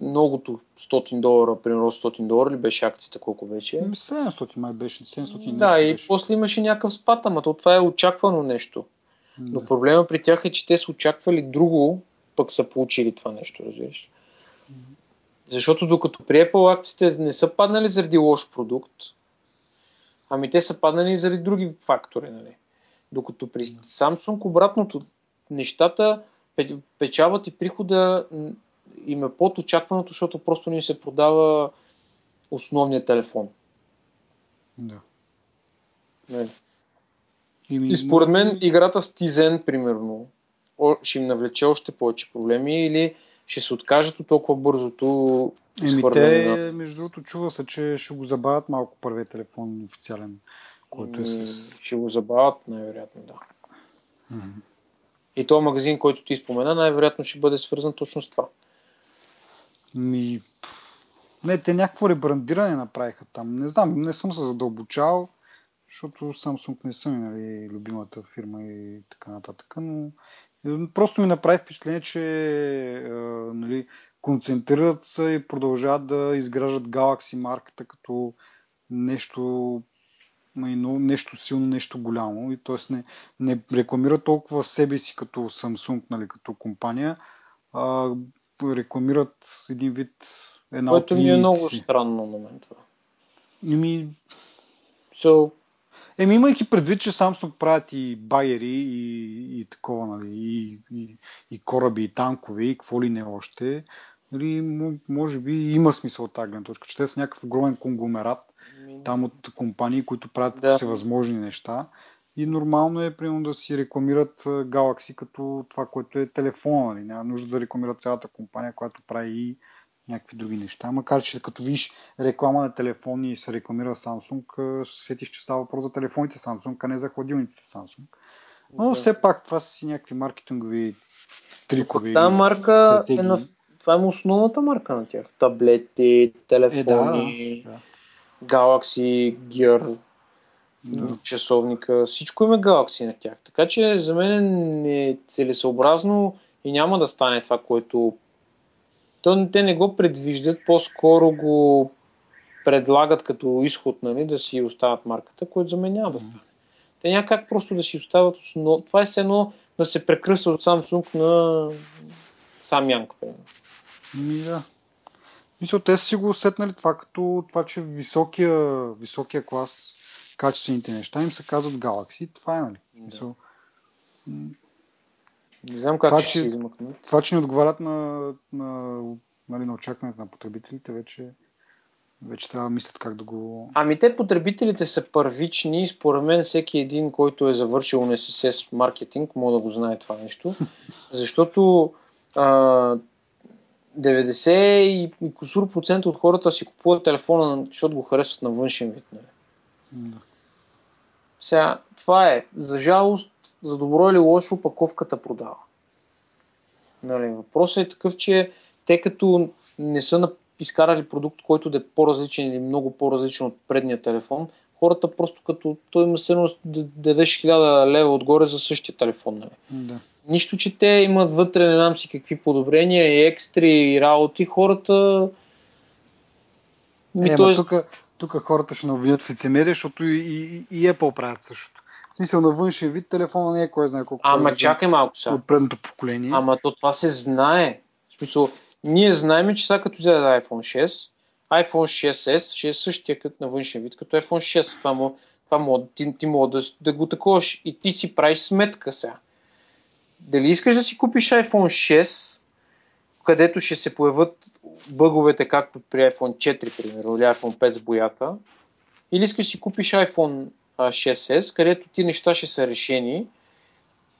многото 100 долара, примерно 100 долара ли беше акцията, колко беше? 700 май беше, 700 Да, и беше. после имаше някакъв спад, ама то това е очаквано нещо. Да. Но проблема при тях е, че те са очаквали друго, пък са получили това нещо, разбираш. Защото докато при Apple акциите не са паднали заради лош продукт, ами те са паднали заради други фактори. Нали? Докато при Samsung обратното, нещата, печалът и прихода им е под очакваното, защото просто ни се продава основният телефон. Да. Нали? И, и според мен играта с Tizen, примерно, ще им навлече още повече проблеми или ще се откажат от толкова бързото Еми те, между другото, чува се, че ще го забавят малко първия телефон официален, който е с... Ще го забавят, най-вероятно, да. Mm-hmm. И този магазин, който ти спомена, най-вероятно ще бъде свързан точно с това. Ми... Не, те някакво ребрандиране направиха там. Не знам, не съм се задълбочал, защото Samsung не съм нали, любимата фирма и така нататък, но Просто ми направи впечатление, че е, нали, концентрират се и продължават да изграждат Galaxy марката като нещо, нещо силно, нещо голямо. И т.е. Не, не рекламират толкова себе си като Samsung, нали, като компания, а рекламират един вид една Което ми е много странно на мен това. Еми... So, Еми, имайки предвид, че Samsung правят и байери и, и такова, нали, и, и, и кораби, и танкове, и какво ли не още, нали, може би има смисъл от тази гледна точка, че те са някакъв огромен конгломерат там от компании, които правят да. всевъзможни неща. И нормално е, примерно, да си рекламират Galaxy като това, което е телефона. Нали? Няма нужда да рекламират цялата компания, която прави и някакви други неща. Макар, че като видиш реклама на телефони и се рекламира Samsung, сетиш, че става въпрос за телефоните Samsung, а не за хладилниците Samsung. Но да. все пак това са си някакви маркетингови трикови Та марка стратегии. е на... Това е основната марка на тях. Таблети, телефони, е, да, да. Galaxy Gear, да. часовника, всичко има Galaxy на тях. Така че за мен е целесообразно и няма да стане това, което то, те не го предвиждат, по-скоро го предлагат като изход, нали, да си остават марката, което за мен няма да стане. Те няма как просто да си остават основ... Това е все едно да се прекръсва от Samsung на сам Янг, примерно. Ми, да. Мисля, те са си го усетнали това, като това, че високия, високия клас, качествените неща им се казват Galaxy. Това е, нали? Да. Мисъл, не знам как това, ще че, се измъкнат. Това, че не отговарят на, на, нали, на очакването на потребителите, вече, вече трябва да мислят как да го... Ами те потребителите са първични според мен всеки един, който е завършил NSSS маркетинг, може да го знае това нещо. Защото а, 90 и, и косур процент от хората си купуват телефона, защото го харесват на външен вид. Не? Нали? Да. Сега, това е. За жалост, за добро или лошо опаковката продава. Нали, въпросът е такъв, че те като не са изкарали продукт, който да е по-различен или много по-различен от предния телефон, хората просто като той има съедност да дадеш 1000 лева отгоре за същия телефон. Нали. Да. Нищо, че те имат вътре не знам си какви подобрения и екстри и работи, хората... Ми, е, тоест... тук, тук хората ще навлият в лицемерие, защото и, и, и Apple правят същото. Смисъл на външен вид телефона не е кой знае колко. Ама чакай малко сега. От предното поколение. Ама то това се знае. В смисъл, ние знаем, че сега като взе iPhone 6, iPhone 6s ще е същия като на външен вид, като iPhone 6. Това, му, това му, ти, ти мога да, да го таковаш и ти си правиш сметка сега. Дали искаш да си купиш iPhone 6, където ще се появят бъговете, както при iPhone 4, примерно, или iPhone 5 с боята, или искаш да си купиш iPhone 6s, където ти неща ще са решени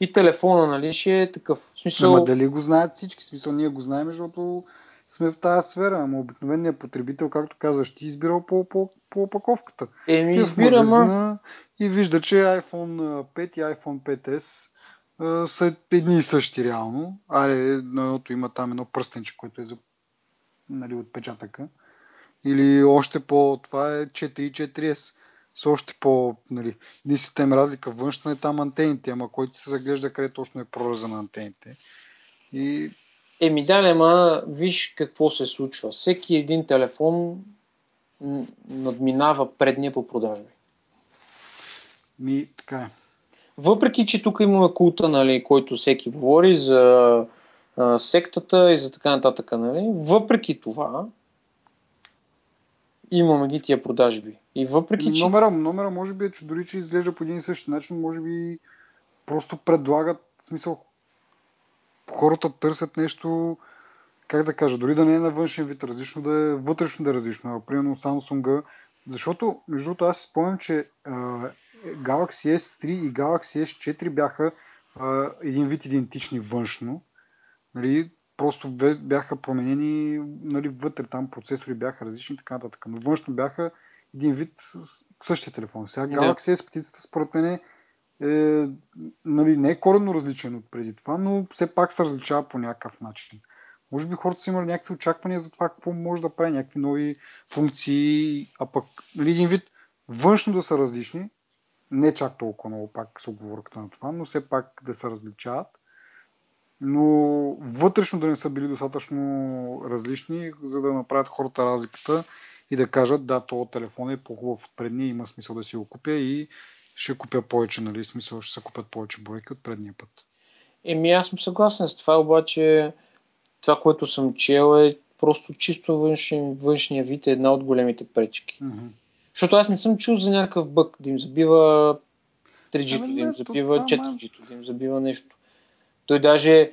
и телефона, нали, ще е такъв. В смисъл... Ама дали го знаят всички? В смисъл, ние го знаем, защото сме в тази сфера, ама обикновеният потребител, както казваш, ти избирал по, по, по опаковката. Еми, е избира, ма. и вижда, че iPhone 5 и iPhone 5S а, са едни и същи реално. Аре, на едното има там едно пръстенче, което е за нали, отпечатъка. Или още по... Това е 4 и 4S. С още по... Нали, единствената им разлика външна е там антените, ама който се заглежда къде точно е прореза на антените. И Еми да, не, ма виж какво се случва. Всеки един телефон надминава предния по продажби. ми, така е. Въпреки, че тук имаме култа, нали, който всеки говори за а, сектата и за така нататък, нали, въпреки това имаме ги тия продажби. И въпреки, че... Номера, номера може би е, че дори че изглежда по един и същи начин, може би просто предлагат, в смисъл, хората търсят нещо, как да кажа, дори да не е на външен вид различно, да е вътрешно да е различно. Примерно Samsung, защото, между другото, аз спомням, че а, Galaxy S3 и Galaxy S4 бяха а, един вид идентични външно. Нали, просто бяха променени нали, вътре, там процесори бяха различни и така нататък. Но външно бяха един вид същия телефон. Сега Да. Galaxy S птицата според мен е, е нали, не е коренно различен от преди това, но все пак се различава по някакъв начин. Може би хората са имали някакви очаквания за това какво може да прави, някакви нови функции, а пък нали, един вид външно да са различни, не чак толкова много пак с оговорката на това, но все пак да се различават, но вътрешно да не са били достатъчно различни, за да направят хората разликата и да кажат, да, този телефон е по-хубав от предния, има смисъл да си го купя и ще купя повече, нали, смисъл ще се купят повече бройки от предния път. Еми, аз съм съгласен с това, обаче това, което съм чел е просто чисто външен, външния вид е една от големите пречки. Мгм. Защото аз не съм чул за някакъв бък да им забива 3G, Ами да им забива това, 4G, да им забива нещо. Той даже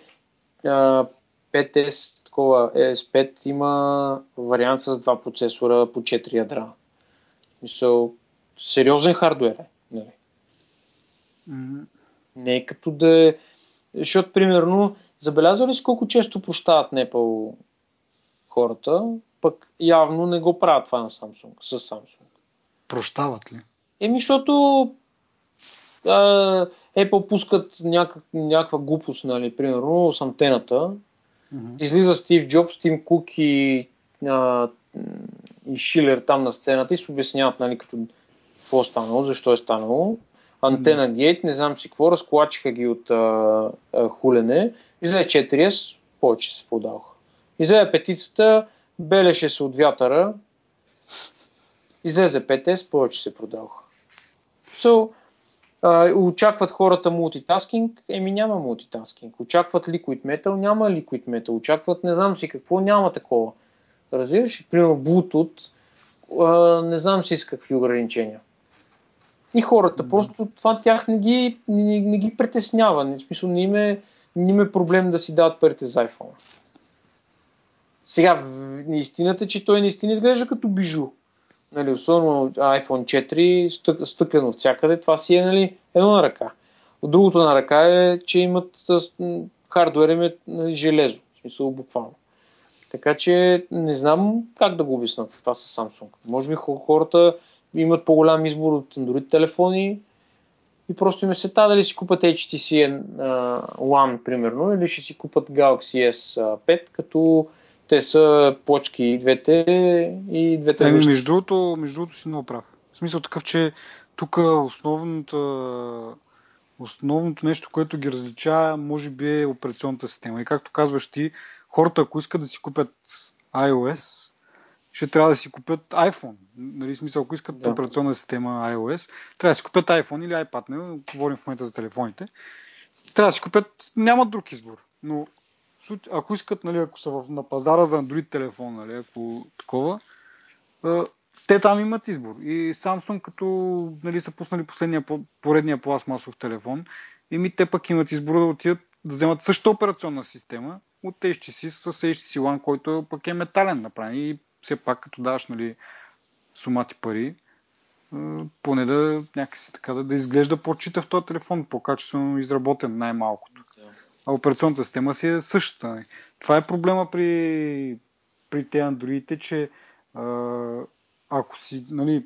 а, 5S, такова ES5 има вариант с два процесора по 4 ядра. Мисъл, сериозен хардуер е. Нали? Мгм. Не е като да е... Защото, примерно, забелязва ли си колко често прощават Apple хората, пък явно не го правят това на Samsung, с Samsung. Прощават ли? Еми, защото а, Apple пускат някак, някаква глупост, нали, примерно с антената, Мгм. излиза Стив Джобс, Тим Кук и, а, и Шилер там на сцената и се обясняват, нали, като какво е станало, защо е станало. Антена гейт, не знам си какво, разклачиха ги от а, а, хулене. Излезе 4S, повече се продаваха. Излезе петицата, белеше се от вятъра. Излезе 5S, повече се продаваха. So, а, очакват хората мултитаскинг, еми няма мултитаскинг. Очакват Liquid Metal, няма Liquid Metal. Очакват не знам си какво, няма такова. Разбираш? Примерно Bluetooth, а, не знам си с какви ограничения. И хората, просто това тях не ги, не, не ги притеснява. Не, в смисъл, не им, е, не им е проблем да си дават парите за iPhone. Сега, истината е, че той наистина изглежда като бижу. Нали, особено iPhone 4, стък, стъклено всякъде, това си е нали, едно на ръка. От другото на ръка е, че имат хардуер им е нали, железо, в смисъл буквално. Така че не знам как да го обясна това с Samsung. Може би хо- хората имат по-голям избор от Android телефони и просто им е сета дали си купат HTC One, примерно, или ще си купат Galaxy S5, като те са плочки и двете и двете Еми, между другото, между другото си много прав. В смисъл такъв, че тук основната, основното нещо, което ги различава, може би е операционната система. И както казваш ти, хората, ако искат да си купят iOS, ще трябва да си купят iPhone. Нали, смисъл, ако искат да. операционна система iOS, трябва да си купят iPhone или iPad. Не говорим в момента за телефоните. Трябва да си купят, нямат друг избор. Но ако искат, нали, ако са в, на пазара за Android телефон, нали, ако такова, те там имат избор. И Samsung, като нали, са пуснали последния поредния пластмасов телефон, и ми те пък имат избор да отидат да вземат същата операционна система от HTC с HTC One, който пък е метален направен. И все пак, като даваш нали, сумати пари, поне да някакси така да, да изглежда по-чита в този телефон, по-качествено изработен най-малкото. А операционната система си е същата. Нали. Това е проблема при, при те андроидите, че ако си, нали,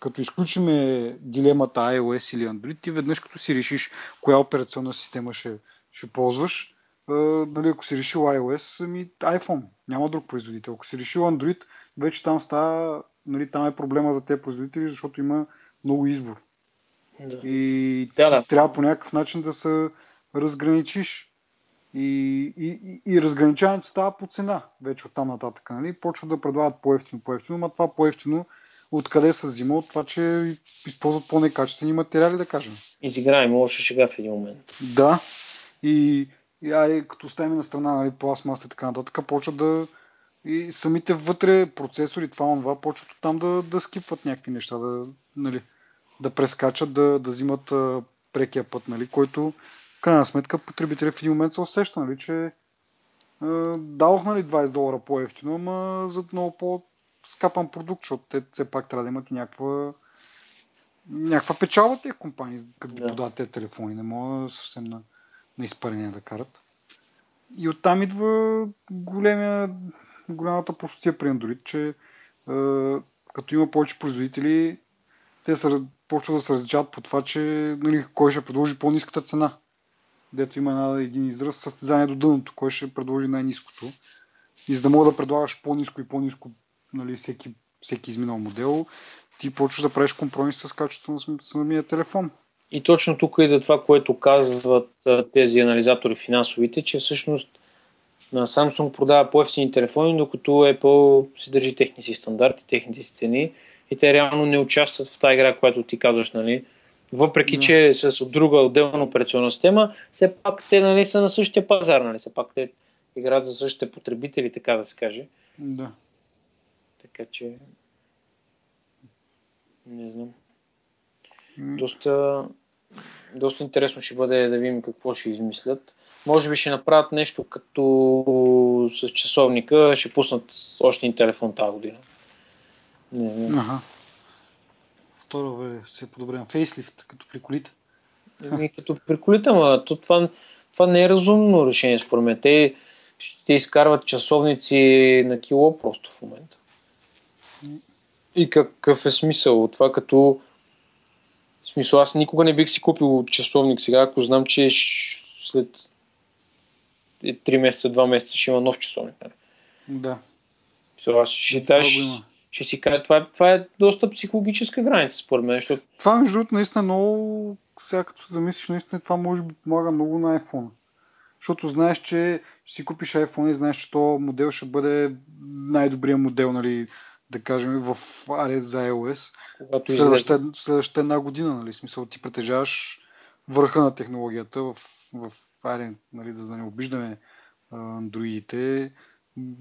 като изключиме дилемата iOS или Android, ти веднъж като си решиш коя операционна система ще, ще ползваш, а, нали, ако си решил iOS, ами iPhone, няма друг производител. Ако си решил Android, вече там става, нали, там е проблема за тези производители, защото има много избор. Да. И да, да. трябва по някакъв начин да се разграничиш. И, и, и разграничаването става по цена вече от там нататък. Нали? Почват да предлагат по-ефтино, по-ефтино, но това по-ефтино откъде се взима от това, че използват по-некачествени материали, да кажем. Изиграем лоша шега в един момент. Да. И, и ай, като оставим на страна нали, пластмаса и така нататък, почват да и самите вътре процесори, това, това, почват там да, да скипват някакви неща, да, нали, да прескачат, да, да взимат а, прекия път, нали, който в крайна сметка потребителя в един момент се усеща, нали, че дадох нали, 20 долара по-ефтино, ама за много по-скапан продукт, защото те все пак трябва да имат и някаква някаква печалба тези компании, като да. продават тези телефони. Не мога съвсем на, на изпарение да карат. И оттам идва големия, голямата простия при Android, че е, като има повече производители, те са, почват да се различават по това, че нали, кой ще предложи по-низката цена дето има един израз, състезание до дъното, кой ще предложи най-низкото. И за да мога да предлагаш по-низко и по-низко нали, всеки, всеки изминал модел, ти почваш да правиш компромис с качеството на самия телефон. И точно тук иде това, което казват тези анализатори финансовите, че всъщност на Samsung продава по-ефтини телефони, докато Apple си държи техни си стандарти, техните си цени и те реално не участват в тази игра, която ти казваш, нали? Въпреки, да. че с друга отделна операционна система, все пак те нали, са на същия пазар, нали? все пак те играят за същите потребители, така да се каже. Да. Така че... Не знам. Доста, доста интересно ще бъде да видим какво ще измислят. Може би ще направят нещо като с часовника, ще пуснат още един телефон тази година. Не знам. Ага второ се подобрява. Фейслифт, като при колите. Ами, като при колите, ама то това, това не е разумно решение, според мен. Те ще изкарват часовници на кило просто в момента. И какъв е смисъл от това, като в смисъл, аз никога не бих си купил часовник сега, ако знам, че след 3 месеца, 2 месеца ще има нов часовник. Нали? Да. Аз ще, даш, ще си кажа, това, това е доста психологическа граница, според мен. Защото... Това, между другото, наистина много, сега като се замислиш, наистина това може би помага много на iPhone. Защото знаеш, че ще си купиш iPhone и знаеш, че то модел ще бъде най-добрият модел, нали, да кажем, в аре за iOS. Когато следващата, следващата една година, нали, смисъл, ти притежаваш върха на технологията в, в аре, нали, да не обиждаме андроидите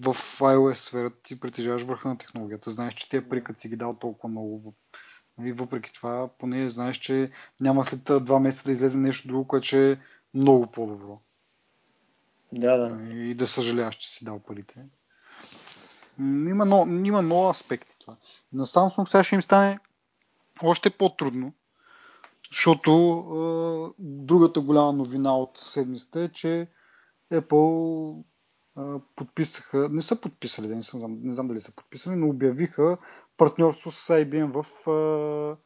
в iOS сферата ти притежаваш върха на технологията. Знаеш, че тия пари, като си ги дал толкова много. Нали, въпреки това, поне знаеш, че няма след два месеца да излезе нещо друго, което ще е много по-добро. Да, да. И да съжаляваш, че си дал парите. Има, но, има много аспекти това. На Samsung сега ще им стане още по-трудно, защото е, другата голяма новина от седмицата е, че Apple подписаха, не са подписали, не, съм, не знам дали са подписали, но обявиха партньорство с IBM в а,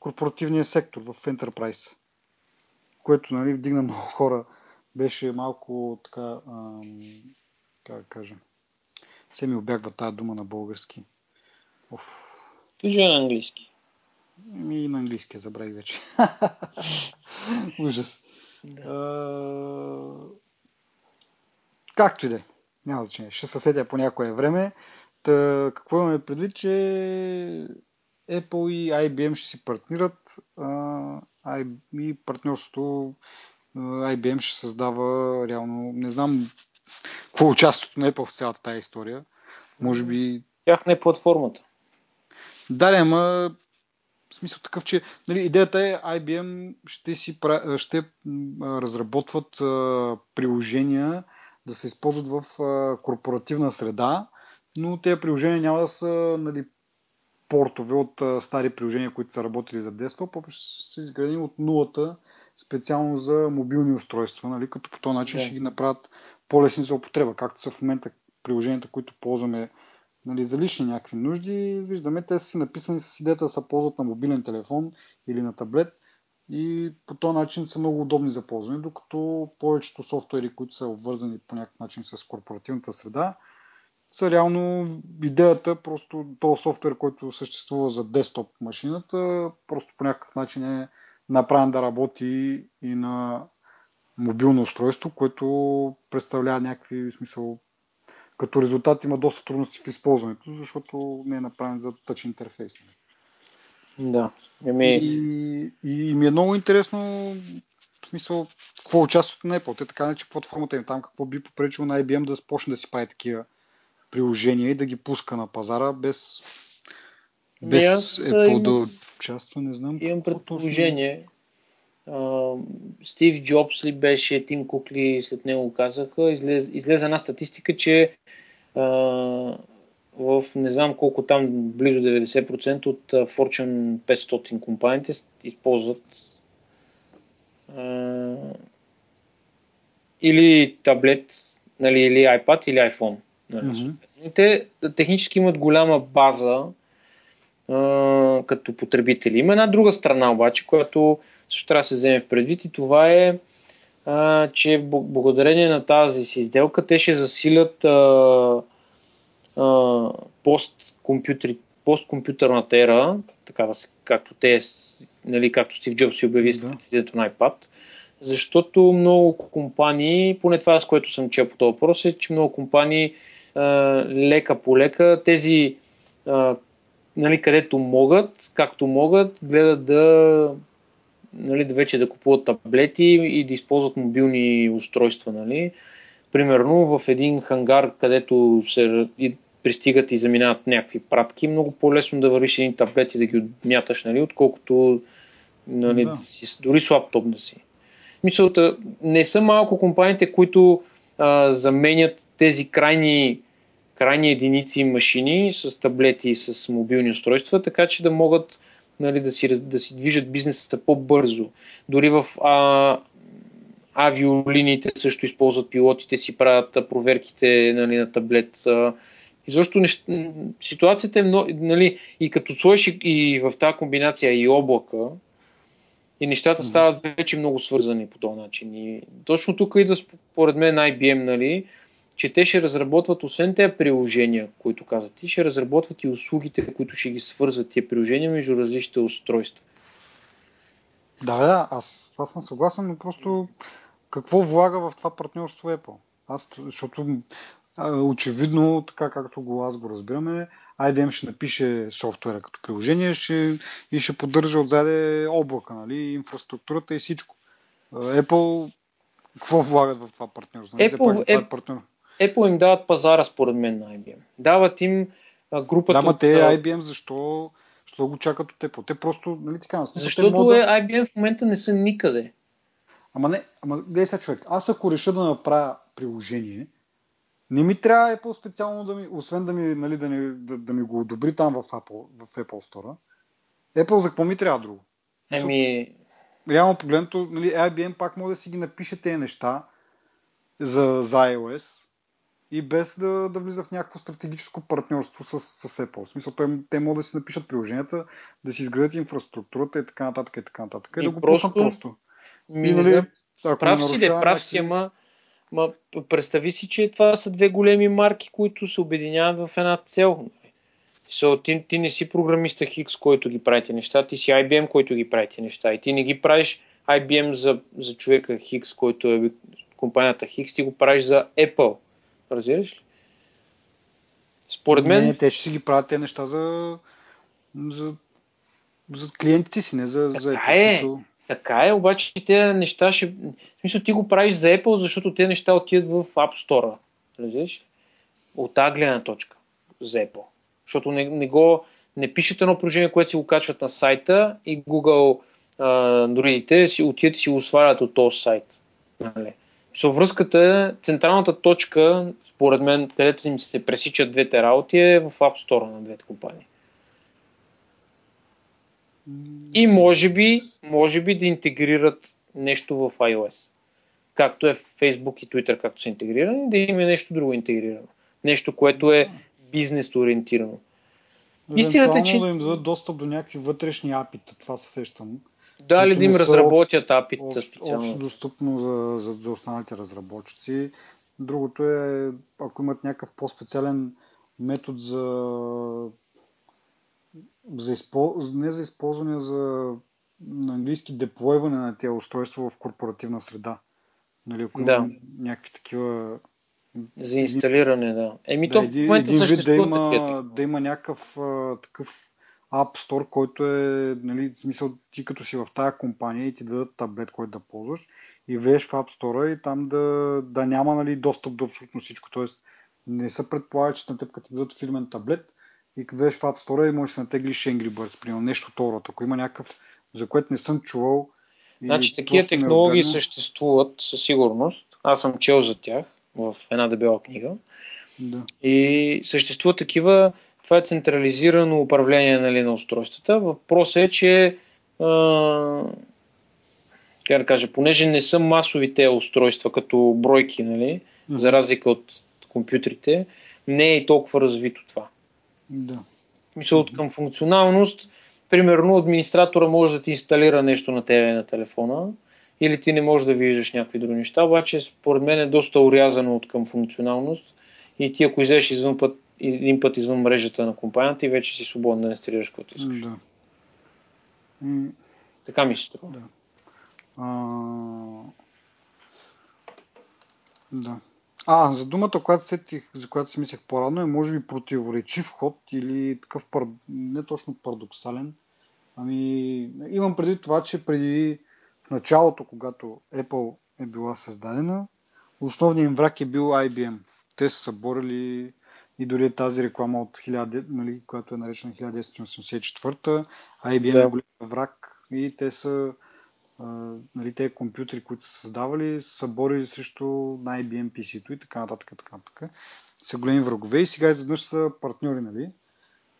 корпоративния сектор, в Enterprise, което нали, вдигна много хора. Беше малко така, а, как да кажа, се ми обягва тази дума на български. Оф. Кажи на английски. И на английски забравих вече. Ужас. Да. А... Както и да е няма значение. Ще съседя по някое време. Та, какво имаме предвид, че Apple и IBM ще си партнират а, и партньорството IBM ще създава реално, не знам какво е участието на Apple в цялата тази история. Може би... Тяхна е платформата. Да, ама в смисъл такъв, че нали, идеята е IBM ще, си, ще разработват а, приложения да се използват в а, корпоративна среда, но тези приложения няма да са нали, портове от а, стари приложения, които са работили за десктоп, а ще са изградени от нулата специално за мобилни устройства, нали, като по този начин yeah. ще ги направят по-лесни за употреба, както са в момента приложенията, които ползваме нали, за лични някакви нужди. Виждаме, те са си написани с идеята да се ползват на мобилен телефон или на таблет и по този начин са много удобни за ползване, докато повечето софтуери, които са обвързани по някакъв начин с корпоративната среда, са реално идеята, просто този софтуер, който съществува за десктоп машината, просто по някакъв начин е направен да работи и на мобилно устройство, което представлява някакви смисъл. Като резултат има доста трудности в използването, защото не е направен за тъч интерфейс. Да. Еми... И, и, и ми е много интересно в смисъл, какво участват на Apple. Те така не, че платформата им там какво би попречило на IBM да започне да си прави такива приложения и да ги пуска на пазара без, без аз, Apple имам, да участва. Не знам. Имам предположение. Стив Джобс ли беше, Тим Кук ли след него казаха, излез, излезе една статистика, че а, в не знам колко там, близо 90% от Fortune 500 компаниите използват а, или таблет, нали, или iPad, или iPhone. Нали. Mm-hmm. Те технически имат голяма база а, като потребители. Има една друга страна обаче, която също трябва да се вземе в предвид и това е, а, че благодарение на тази си изделка те ще засилят а, а, посткомпютри, посткомпютърната ера, така да се, както те, нали, както Стив Джобс си обяви да. на iPad, защото много компании, поне това с което съм чел по този въпрос е, че много компании а, лека по лека тези а, нали, където могат, както могат, гледат да нали, да вече да купуват таблети и да използват мобилни устройства. Нали. Примерно в един хангар, където се пристигат и заминават някакви пратки, много по-лесно да вървиш един таблет и да ги отмяташ, нали, отколкото нали, да. си, дори с лаптоп да си. Мисълта, не са малко компаниите, които а, заменят тези крайни, крайни единици машини с таблети и с мобилни устройства, така че да могат нали, да, си, да си движат бизнеса по-бързо. Дори в а, авиолиниите също използват пилотите си, правят проверките нали, на таблет. И защо нещ... ситуацията е много, нали, и като сложиш и, и в тази комбинация и облака, и нещата стават вече много свързани по този начин. И точно тук идва според мен IBM, нали, че те ще разработват, освен тези приложения, които казват ти, ще разработват и услугите, които ще ги свързват тия приложения между различните устройства. Да, да, аз това съм съгласен, но просто какво влага в това партньорство Apple? Аз, защото очевидно, така както го аз го разбираме, IBM ще напише софтуера като приложение ще, и ще поддържа отзаде облака, нали, инфраструктурата и всичко. Apple какво влагат в това партньорство? Apple, Apple, това е партньор. Apple им дават пазара, според мен, на IBM. Дават им групата. Да, ма те IBM защо, защо го чакат от Apple? Те просто, нали така, Защото мода... е, IBM в момента не са никъде. Ама не, ама гледай сега човек, аз ако реша да направя приложение, не ми трябва Apple специално да ми, освен да ми, нали, да, ми, да, да ми го одобри там в Apple, в Apple Store. Apple за какво ми трябва друго? Еми... Реално погледнато, нали, IBM пак може да си ги напише тези неща за, за iOS, и без да, да влиза в някакво стратегическо партньорство с, с Apple. В смисъл, те, те могат да си напишат приложенията, да си изградят инфраструктурата и така нататък и така нататък. И, и да го просто, просто. Ми, и, нали, прав си, де, прав си, ама, ма, представи си, че това са две големи марки, които се обединяват в една цел. So, ти, ти не си програмиста Хикс, който ги правите неща, ти си IBM, който ги правите неща. И ти не ги правиш IBM за, за човека Хикс, който е компанията Хикс, ти го правиш за Apple Разбираш ли? Според мен... Не, те ще си ги правят тези неща за, за, за клиентите си, не за, за Apple. Е. Така е, обаче тези неща ще... В смисъл, ти го правиш за Apple, защото тези неща отиват в App Store. Разбираш? От тази гледна точка за Apple. Защото не, не го... Не пишете едно приложение, което си го качват на сайта и Google другите си отиват и си го свалят от този сайт. Нали? връзката, централната точка, според мен, където им се пресичат двете работи е в App Store на двете компании. И може би, може би да интегрират нещо в iOS. Както е Facebook и Twitter, както са интегрирани, да има нещо друго интегрирано. Нещо, което е бизнес ориентирано. Истината е, че... да им дадат достъп до някакви вътрешни апита, това се сещам. Да, ли да им разработят апита специално? Общо достъпно за, за, за останалите разработчици. Другото е, ако имат някакъв по-специален метод за, за изпол... не за използване, за на английски деплойване на тези устройства в корпоративна среда. Нали, ако да. има някакви такива за инсталиране, да. Еми, да, то в момента един съществува да има, да има някакъв а, такъв App Store, който е, нали, в смисъл, ти като си в тая компания и ти дадат таблет, който да ползваш и влезеш в App Store и там да, да няма нали, достъп до абсолютно всичко. Тоест, не се предполага, че на теб като ти дадат фирмен таблет и влезеш в App Store и можеш да натеглиш Angry Birds, примерно нещо второ. Ако има някакъв, за което не съм чувал. Значи, такива технологии съществуват със сигурност. Аз съм чел за тях в една дебела книга. Да. И съществуват такива това е централизирано управление нали, на устройствата. Въпросът е, че а, как да кажа, понеже не са масовите устройства като бройки, нали, mm-hmm. за разлика от компютрите, не е толкова развито това. Да. Мисля, от към функционалност, примерно администратора може да ти инсталира нещо на тебе на телефона, или ти не можеш да виждаш някакви други неща, обаче според мен е доста урязано от към функционалност и ти ако излезеш извън път, един път извън мрежата на компанията и вече си свободен да инсталираш каквото искаш. Да. Така ми се струва. Да. А... Да. А, за думата, която сетих, за която си мислех по-рано, е може би противоречив ход или такъв пар... не точно парадоксален. Ами, имам преди това, че преди в началото, когато Apple е била създадена, основният им враг е бил IBM. Те са съборили и дори тази реклама от 1000, нали, която е наречена 1984, IBM да. е враг и те са нали, те компютри, които са създавали, са борили срещу на IBM PC-то и така нататък, така нататък. Са големи врагове и сега изведнъж са партньори, нали?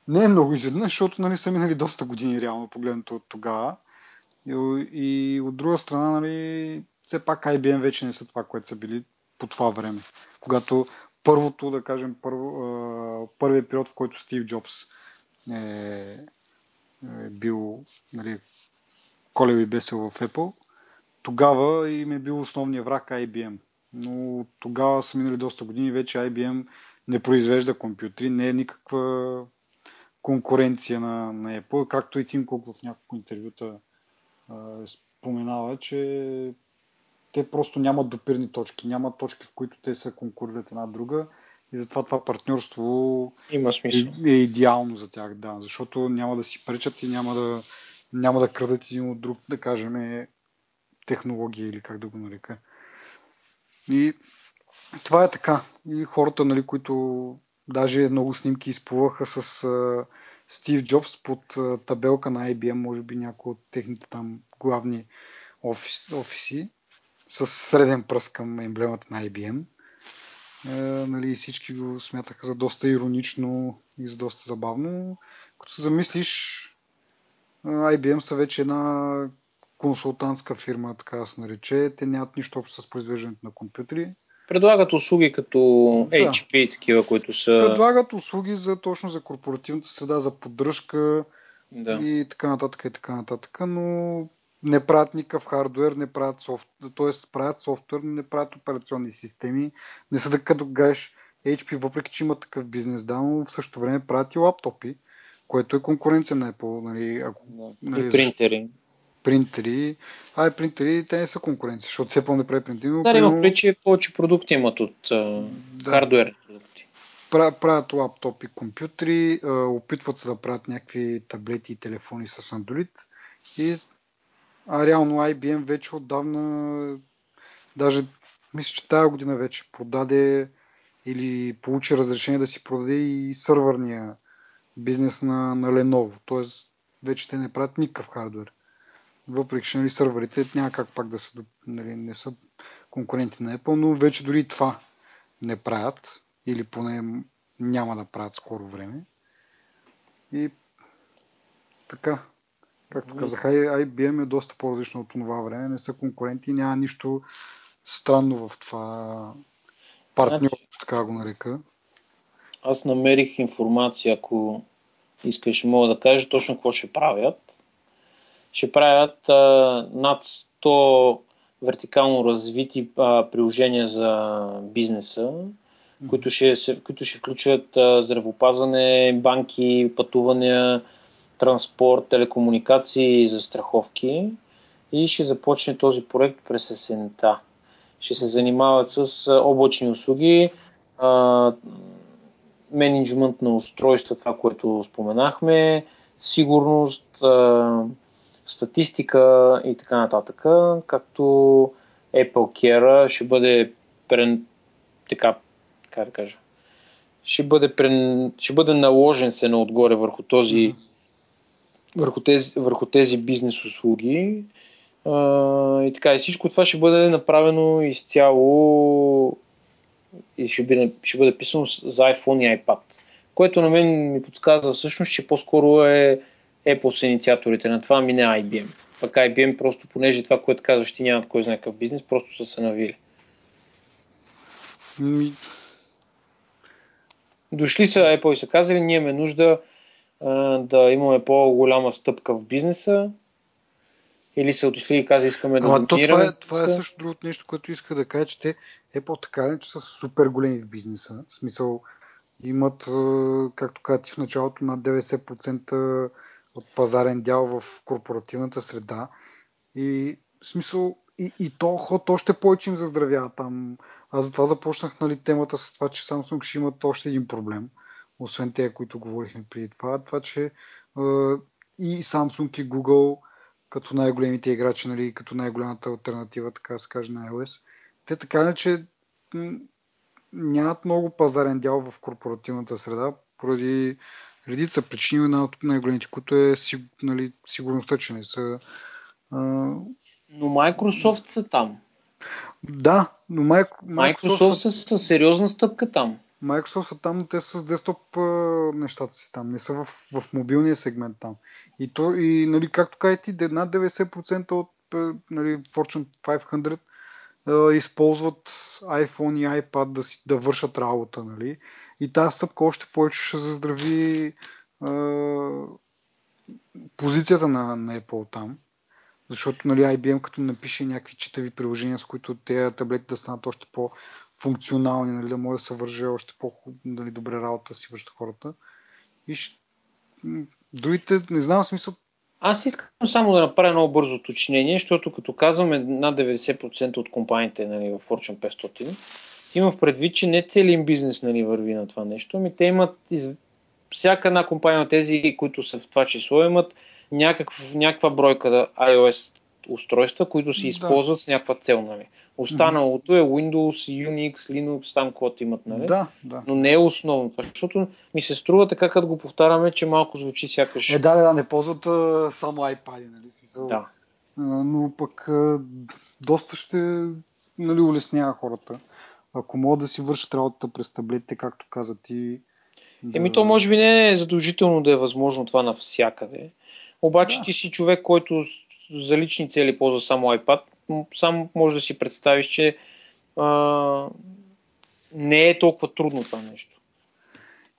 Не е много изведнъж, защото нали, са минали доста години реално погледнато от тогава. И, и от друга страна, нали, все пак IBM вече не са това, което са били по това време. Когато първото, да кажем, първо, първият период, в който Стив Джобс е, е бил нали, колев и бесел в Apple, тогава им е бил основният враг IBM. Но тогава са минали доста години, вече IBM не произвежда компютри, не е никаква конкуренция на, на Apple, както и Тим Кук в няколко интервюта е споменава, че те просто нямат допирни точки, нямат точки, в които те се конкурират една друга и затова това партньорство Има смисъл. Е, е идеално за тях, да, защото няма да си пречат и няма да, няма да крадат един от друг, да кажем, технология или как да го нарека. И това е така. И хората, нали, които даже много снимки изплуваха с uh, Стив Джобс под uh, табелка на IBM, може би някои от техните там главни офис, офиси с среден пръст към емблемата на IBM. Е, нали, всички го смятаха за доста иронично и за доста забавно. Като се замислиш, IBM са вече една консултантска фирма, така да се нарече. Те нямат нищо общо с произвеждането на компютри. Предлагат услуги като да. HP, такива, които са... Предлагат услуги за, точно за корпоративната среда, за поддръжка да. и така нататък и така нататък, но не правят никакъв хардвер, не правят софтуер, т.е. правят софтуер, не правят операционни системи. Не са да като гаеш HP, въпреки че има такъв бизнес, да, но в същото време правят и лаптопи, което е конкуренция на Apple. Нали, ако, нали, и принтери. Принтери. А, и принтери, те не са конкуренция, защото Apple не прави принтери. Да, има причи, повече продукти имат от да. хардвер продукти. правят лаптопи, компютри, опитват се да правят някакви таблети и телефони с Android и а реално IBM вече отдавна, даже мисля, че тази година вече продаде или получи разрешение да си продаде и сървърния бизнес на, на Lenovo. Тоест, вече те не правят никакъв хардвер. Въпреки, че нали, сървърите няма как пак да са, нали, не са конкуренти на Apple, но вече дори това не правят или поне няма да правят скоро време. И така, както казах, IBM е доста по-различно от това време, не са конкуренти, няма нищо странно в това партньор, значи, така го нарека. Аз намерих информация, ако искаш, мога да кажа точно какво ще правят. Ще правят а, над 100 вертикално развити а, приложения за бизнеса, които ще, се, които ще включват а, здравопазване, банки, пътувания, транспорт, телекомуникации и застраховки. И ще започне този проект през есента. Ще се занимават с облачни услуги, а, менеджмент на устройства, това, което споменахме, сигурност, статистика и така нататък, както Apple Care ще бъде прен, така, как да кажа, ще бъде, прен, ще бъде наложен се на отгоре върху този върху тези, върху тези бизнес услуги. А, и така, и всичко това ще бъде направено изцяло и ще бъде, ще бъде писано за iPhone и iPad. Което на мен ми подсказва всъщност, че по-скоро е Apple с инициаторите на това, ами не IBM. Пък IBM просто, понеже това, което казваш, ти нямат кой знае какъв бизнес, просто са се навили. Ми... Дошли са Apple и са казали, ние имаме нужда а, да имаме по-голяма стъпка в бизнеса, или са отишли и каза, искаме да Ама то това е, това е също другото нещо, което иска да кажа, че те Apple така че са супер големи в бизнеса. В смисъл, имат, както казах в началото, над 90% от пазарен дял в корпоративната среда. И в смисъл, и, и то ход още повече им заздравява там. Аз затова започнах нали, темата с това, че Samsung ще имат още един проблем, освен тези, които говорихме преди това. Това, че е, и Samsung и Google, като най-големите играчи, нали, като най-голямата альтернатива, така да се каже, на iOS, те така че нямат много пазарен дял в корпоративната среда, поради редица причини, една от най-големите, които е нали, сигурността, че не са. А... Но Microsoft са там. Да, но Microsoft, Microsoft са, са сериозна стъпка там. Microsoft са там, но те са с десктоп нещата си там, не са в, в мобилния сегмент там. И, то, и нали, както кажете, ти, над 90% от нали, Fortune 500 използват iPhone и iPad да, си, да вършат работа. Нали? И тази стъпка още повече ще заздрави а, позицията на, на Apple там. Защото нали, IBM като напише някакви читави приложения, с които тези таблети да станат още по-функционални, нали, да може да се върже още по-добре нали, работа си вършат хората. И ще... другите, не знам смисъл, аз искам само да направя много бързо уточнение, защото като казваме над 90% от компаниите нали, в Fortune 500, има в предвид, че не целият бизнес нали, върви на това нещо, ами те имат из... всяка една компания от тези, които са в това число, имат някакъв, някаква бройка да iOS устройства, които се използват да. с някаква цел. Нали. Останалото е Windows, Unix, Linux, там каквото имат, нали? Да, да. Но не е основно защото ми се струва така, като го повтаряме, че малко звучи сякаш... Е, да, да, не ползват а, само iPad, нали? Смисъл, да. А, но пък а, доста ще нали, улеснява хората. Ако могат да си вършат работата през таблетите, както каза ти. Да... Еми то може би не е задължително да е възможно това навсякъде. Обаче да. ти си човек, който за лични цели ползва само iPad, само може да си представиш, че а, не е толкова трудно това нещо.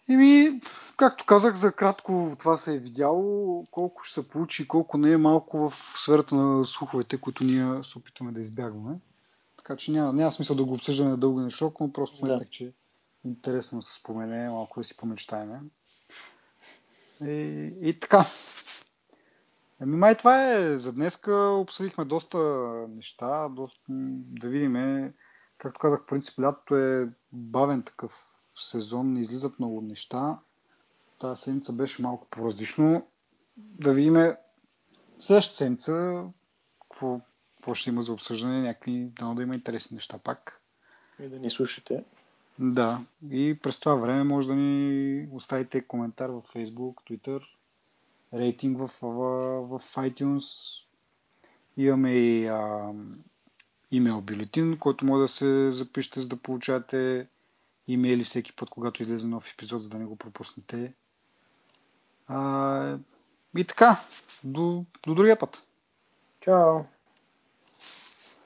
Еми, както казах, за кратко това се е видяло. Колко ще се получи, колко не е малко в сферата на слуховете, които ние се опитваме да избягваме. Така че няма, няма смисъл да го обсъждаме дълго и широко, но просто сметнах, да. че е интересно да се спомене, малко да си помечтаем. И, и така. Ами май това е. За днеска обсъдихме доста неща, доста, да видим. Както казах, в принцип лятото е бавен такъв сезон не излизат много неща. Тази седмица беше малко по-различно. Да видим следващата седмица какво, какво ще има за обсъждане, някакви, дано да има интересни неща пак. И да ни слушате. Да, и през това време може да ни оставите коментар в Facebook, Twitter, рейтинг в, в, в iTunes. Имаме и а, имейл бюлетин, който може да се запишете, за да получавате имейли всеки път, когато излезе нов епизод, за да не го пропуснете. А, и така, до, до другия път. Чао!